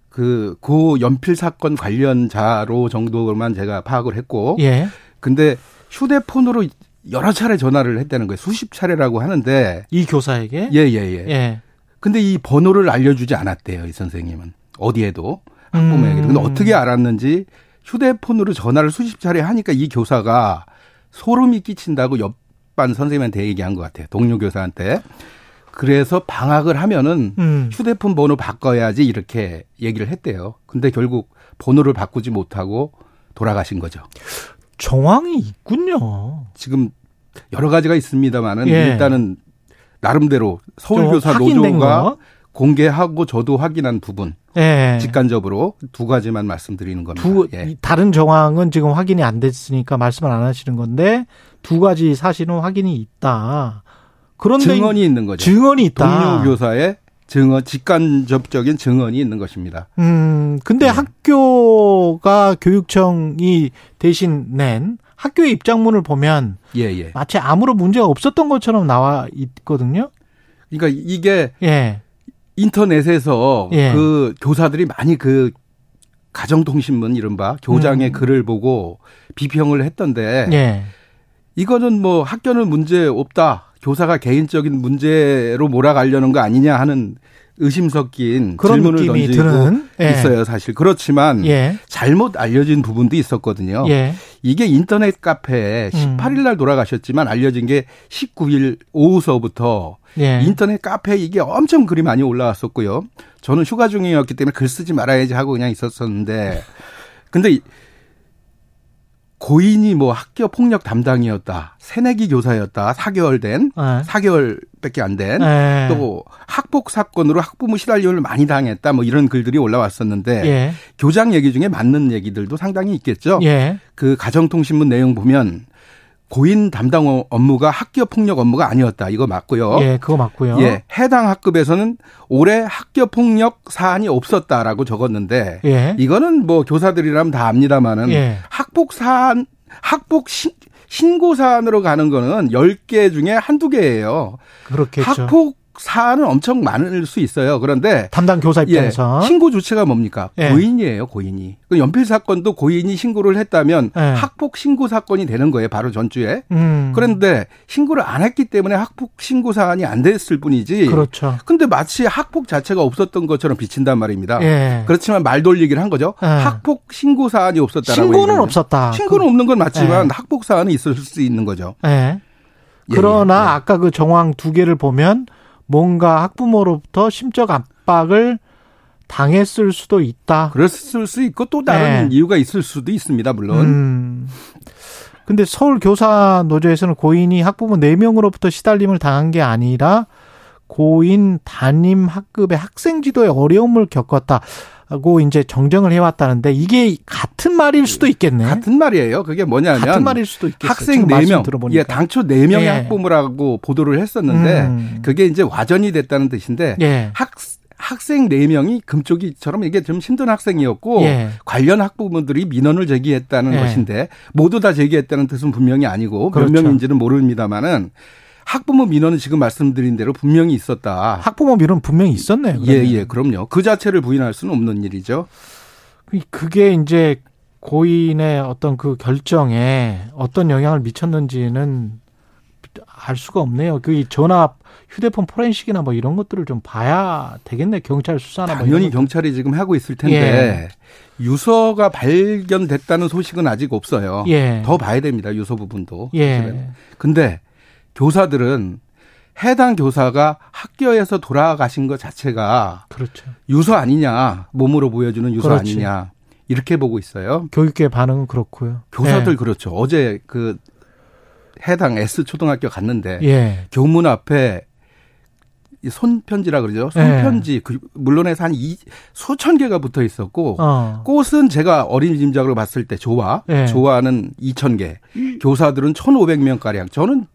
그, 고 연필 사건 관련자로 정도만 제가 파악을 했고. 예. 근데 휴대폰으로 여러 차례 전화를 했다는 거예요. 수십 차례라고 하는데. 이 교사에게? 예, 예, 예. 예. 근데 이 번호를 알려주지 않았대요, 이 선생님은. 어디에도. 학부모에게. 근데 음. 어떻게 알았는지 휴대폰으로 전화를 수십 차례 하니까 이 교사가 소름이 끼친다고 옆반 선생님한테 얘기한 것 같아요. 동료 교사한테. 그래서 방학을 하면은 음. 휴대폰 번호 바꿔야지 이렇게 얘기를 했대요. 근데 결국 번호를 바꾸지 못하고 돌아가신 거죠. 정황이 있군요. 지금 여러 가지가 있습니다만은 예. 일단은 나름대로 서울교사 노조가 거? 공개하고 저도 확인한 부분 예. 직관적으로 두 가지만 말씀드리는 겁니다. 두 예. 이 다른 정황은 지금 확인이 안 됐으니까 말씀을 안 하시는 건데 두 가지 사실은 확인이 있다. 그런데 증언이 있는 거죠. 증언이 있다. 동료 교사의 증언, 직간접적인 증언이 있는 것입니다. 음, 근데 예. 학교가 교육청이 대신 낸 학교의 입장문을 보면 예, 예. 마치 아무런 문제가 없었던 것처럼 나와 있거든요. 그러니까 이게 예. 인터넷에서 예. 그 교사들이 많이 그 가정통신문 이른바 교장의 음. 글을 보고 비평을 했던데 예. 이거는 뭐 학교는 문제 없다. 교사가 개인적인 문제로 몰아가려는 거 아니냐 하는 의심 섞인 그런 질문을 느낌이 던지고 드는 예. 있어요, 사실. 그렇지만 예. 잘못 알려진 부분도 있었거든요. 예. 이게 인터넷 카페에 음. 18일 날 돌아가셨지만 알려진 게 19일 오후서부터 예. 인터넷 카페에 이게 엄청 글이 많이 올라왔었고요. 저는 휴가 중이었기 때문에 글 쓰지 말아야지 하고 그냥 있었었는데 근데 이- 고인이 뭐 학교 폭력 담당이었다. 새내기 교사였다. 4개월 된, 예. 4개월밖에 안 된. 예. 또 학폭 사건으로 학부모 시달림을 많이 당했다. 뭐 이런 글들이 올라왔었는데 예. 교장 얘기 중에 맞는 얘기들도 상당히 있겠죠. 예. 그 가정통신문 내용 보면 고인 담당 어- 업무가 학교 폭력 업무가 아니었다. 이거 맞고요. 예, 그거 맞고요. 예, 해당 학급에서는 올해 학교 폭력 사안이 없었다라고 적었는데 예. 이거는 뭐 교사들이라면 다 압니다만은 예. 학폭 사안 학폭 신, 신고 사안으로 가는 거는 10개 중에 한두 개예요. 그렇겠죠. 학폭 사안은 엄청 많을 수 있어요. 그런데 담당 교사 예, 입장에서 신고 주체가 뭡니까? 예. 고인이에요, 고인이. 그 연필 사건도 고인이 신고를 했다면 예. 학폭 신고 사건이 되는 거예요, 바로 전주에. 음. 그런데 신고를 안 했기 때문에 학폭 신고 사안이 안 됐을 뿐이지. 그렇죠. 근데 마치 학폭 자체가 없었던 것처럼 비친단 말입니다. 예. 그렇지만 말 돌리기를 한 거죠. 예. 학폭 신고 사안이 없었다라고. 신고는 얘기하면. 없었다. 신고는 없는 건 맞지만 예. 학폭 사안이 있을 수 있는 거죠. 예. 예, 그러나 예, 예. 아까 그 정황 두 개를 보면 뭔가 학부모로부터 심적 압박을 당했을 수도 있다. 그랬을 수 있고 또 다른 예. 이유가 있을 수도 있습니다. 물론. 음. 근데 서울 교사 노조에서는 고인이 학부모 4명으로부터 시달림을 당한 게 아니라 고인 담임 학급의 학생 지도에 어려움을 겪었다 고 이제 정정을 해왔다는데 이게 같은 말일 수도 있겠네. 같은 말이에요. 그게 뭐냐면 같은 말일 수도 있겠어요. 학생 지금 말씀 4명. 들어보니까. 예, 당초 4명의 예. 학부모라고 보도를 했었는데 음. 그게 이제 와전이 됐다는 뜻인데 예. 학 학생 4명이 금쪽이처럼 이게 좀 힘든 학생이었고 예. 관련 학부모들이 민원을 제기했다는 예. 것인데 모두 다 제기했다는 뜻은 분명히 아니고 그렇죠. 몇 명인지는 모릅니다만은 학부모 민원은 지금 말씀드린 대로 분명히 있었다. 학부모 민원 분명히 있었네요. 예, 예, 그럼요. 그 자체를 부인할 수는 없는 일이죠. 그게 이제 고인의 어떤 그 결정에 어떤 영향을 미쳤는지는 알 수가 없네요. 그 전압 휴대폰 포렌식이나 뭐 이런 것들을 좀 봐야 되겠네. 경찰 수사나 뭐 당연히 경찰이 지금 하고 있을 텐데 예. 유서가 발견됐다는 소식은 아직 없어요. 예. 더 봐야 됩니다. 유서 부분도. 예. 근데 교사들은 해당 교사가 학교에서 돌아가신 것 자체가 그렇죠. 유서 아니냐 몸으로 보여주는 유서 그렇지. 아니냐 이렇게 보고 있어요. 교육계 반응은 그렇고요. 교사들 네. 그렇죠. 어제 그 해당 S 초등학교 갔는데 예. 교문 앞에 손편지라 그러죠. 손편지 네. 그 물론에서 한 이, 수천 개가 붙어 있었고 어. 꽃은 제가 어린이집작으로 봤을 때 좋아 네. 좋아는 2천 개 교사들은 1,500명 가량 저는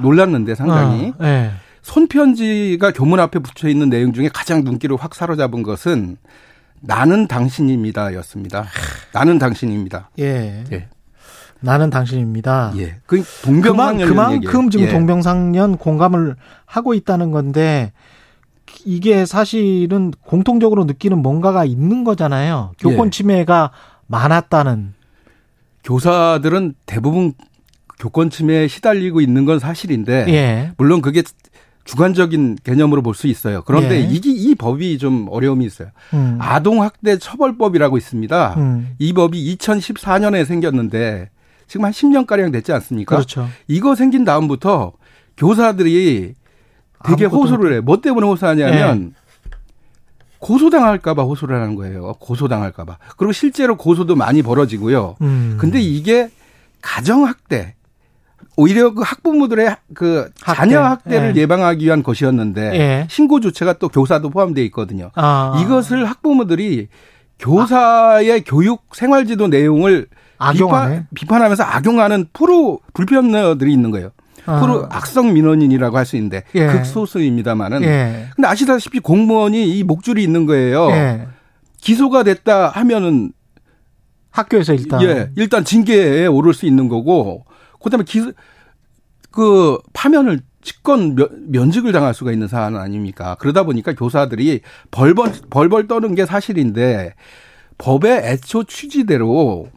놀랐는데 상당히 어. 네. 손편지가 교문 앞에 붙여 있는 내용 중에 가장 눈길을 확 사로잡은 것은 나는 당신입니다였습니다. 나는 당신입니다. 예. 예. 나는 당신입니다. 예. 그 동병상련 그만, 큼 지금 예. 동병상련 공감을 하고 있다는 건데 이게 사실은 공통적으로 느끼는 뭔가가 있는 거잖아요. 교권 예. 침해가 많았다는. 교사들은 대부분 교권 침해에 시달리고 있는 건 사실인데 예. 물론 그게 주관적인 개념으로 볼 수 있어요. 그런데 예. 이게 이 법이 좀 어려움이 있어요. 음. 아동학대 처벌법이라고 있습니다. 음. 이 법이 2014년에 생겼는데 지금 한 10년 가량 됐지 않습니까? 그렇죠. 이거 생긴 다음부터 교사들이 되게 호소를 해. 뭐 때문에 호소하냐면 네. 고소당할까봐 호소를 하는 거예요. 고소당할까봐. 그리고 실제로 고소도 많이 벌어지고요. 음. 근데 이게 가정학대, 오히려 그 학부모들의 그 학대. 자녀 학대를 예. 방하기 위한 것이었는데 예. 신고 조치가 또 교사도 포함되어 있거든요. 아. 이것을 학부모들이 교사의 아. 교육 생활지도 내용을 비판, 비판 하면서 악용하는 프로 불편녀들이 있는 거예요. 아. 프로 악성 민원인이라고 할 수 있는데 예. 극소수입니다만은 예. 근데 아시다시피 공무원이 이 목줄이 있는 거예요. 예. 기소가 됐다 하면은 학교에서 일단 예, 일단 징계에 오를 수 있는 거고 그다음에 기, 그 파면을 직권 면직을 당할 수가 있는 사안 아닙니까? 그러다 보니까 교사들이 벌벌 벌벌 떠는 게 사실인데 법의 애초 취지대로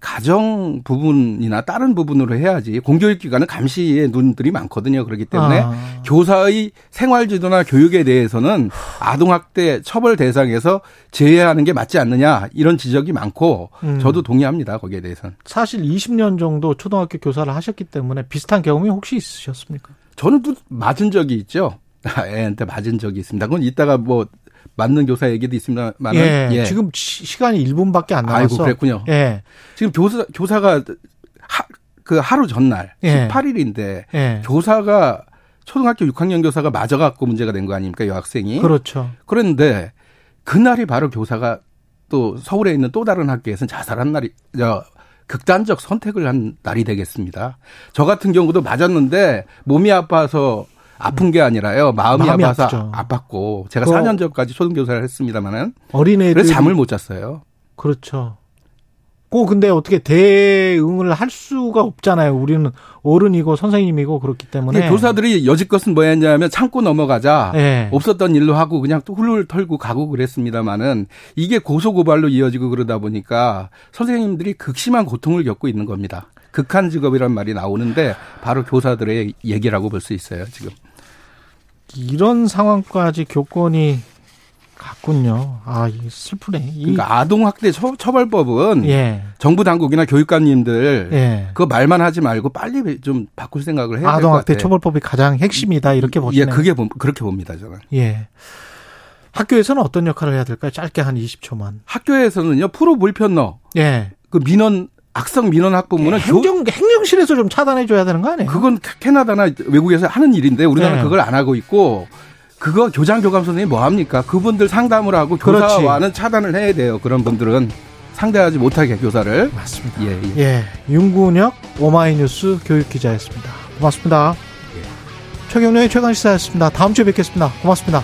가정 부분이나 다른 부분으로 해야지 공교육 기관은 감시의 눈들이 많거든요. 그렇기 때문에 아. 교사의 생활 지도나 교육에 대해서는 아동 학대 처벌 대상에서 제외하는 게 맞지 않느냐 이런 지적이 많고 음. 저도 동의합니다. 거기에 대해서는. 사실 20년 정도 초등학교 교사를 하셨기 때문에 비슷한 경험이 혹시 있으셨습니까? 저는 또 맞은 적이 있죠. 애한테 맞은 적이 있습니다. 그건 이따가 뭐 맞는 교사 얘기도 있습니다만 예, 예. 지금 시간이 1분밖에 안 남았어. 아이고 그랬군요. 예. 지금 교사 교사가 하, 그 하루 전날 예. 18일인데 예. 교사가 초등학교 6학년 교사가 맞아갖고 문제가 된 거 아닙니까 여학생이? 그렇죠. 그런데 그날이 바로 교사가 또 서울에 있는 또 다른 학교에서는 자살한 날이 저 극단적 선택을 한 날이 되겠습니다. 저 같은 경우도 맞았는데 몸이 아파서 아픈 게 아니라요. 마음이, 마음이 아파서 아프죠. 아팠고 제가 4년 전까지 초등교사를 했습니다만은 어린애들 그래서 잠을 못 잤어요. 그렇죠. 꼭 근데 어떻게 대응을 할 수가 없잖아요. 우리는 어른이고 선생님이고 그렇기 때문에 교사들이 여지껏은 뭐였냐면 참고 넘어가자 네. 없었던 일로 하고 그냥 또 훌훌 털고 가고 그랬습니다마는 이게 고소 고발로 이어지고 그러다 보니까 선생님들이 극심한 고통을 겪고 있는 겁니다. 극한 직업이란 말이 나오는데 바로 교사들의 얘기라고 볼 수 있어요 지금. 이런 상황까지 교권이 갔군요. 아, 슬프네. 그러니까 아동학대 처벌법은 예. 정부 당국이나 교육감님들 예. 그 말만 하지 말고 빨리 좀 바꿀 생각을 해야 될 것 같아요. 아동학대 처벌법이 가장 핵심이다 이렇게 보시네요. 예, 그게 그렇게 봅니다 저는. 예. 학교에서는 어떤 역할을 해야 될까요? 짧게 한 20초만. 학교에서는요 프로 불편너. 예. 그 민원 악성 민원 학부모는 행정 행정실에서 좀 차단해 줘야 되는 거 아니에요? 그건 캐나다나 외국에서 하는 일인데 우리나라 는 네. 그걸 안 하고 있고 그거 교장 교감 선생님이 뭐 합니까? 그분들 상담을 하고 교사와는 차단을 해야 돼요. 그런 분들은 상대하지 못하게 교사를 맞습니다. 예, 예. 예. 윤군혁 오마이뉴스 교육 기자였습니다. 고맙습니다. 예. 최경련의 최강 시사였습니다. 다음 주에 뵙겠습니다. 고맙습니다.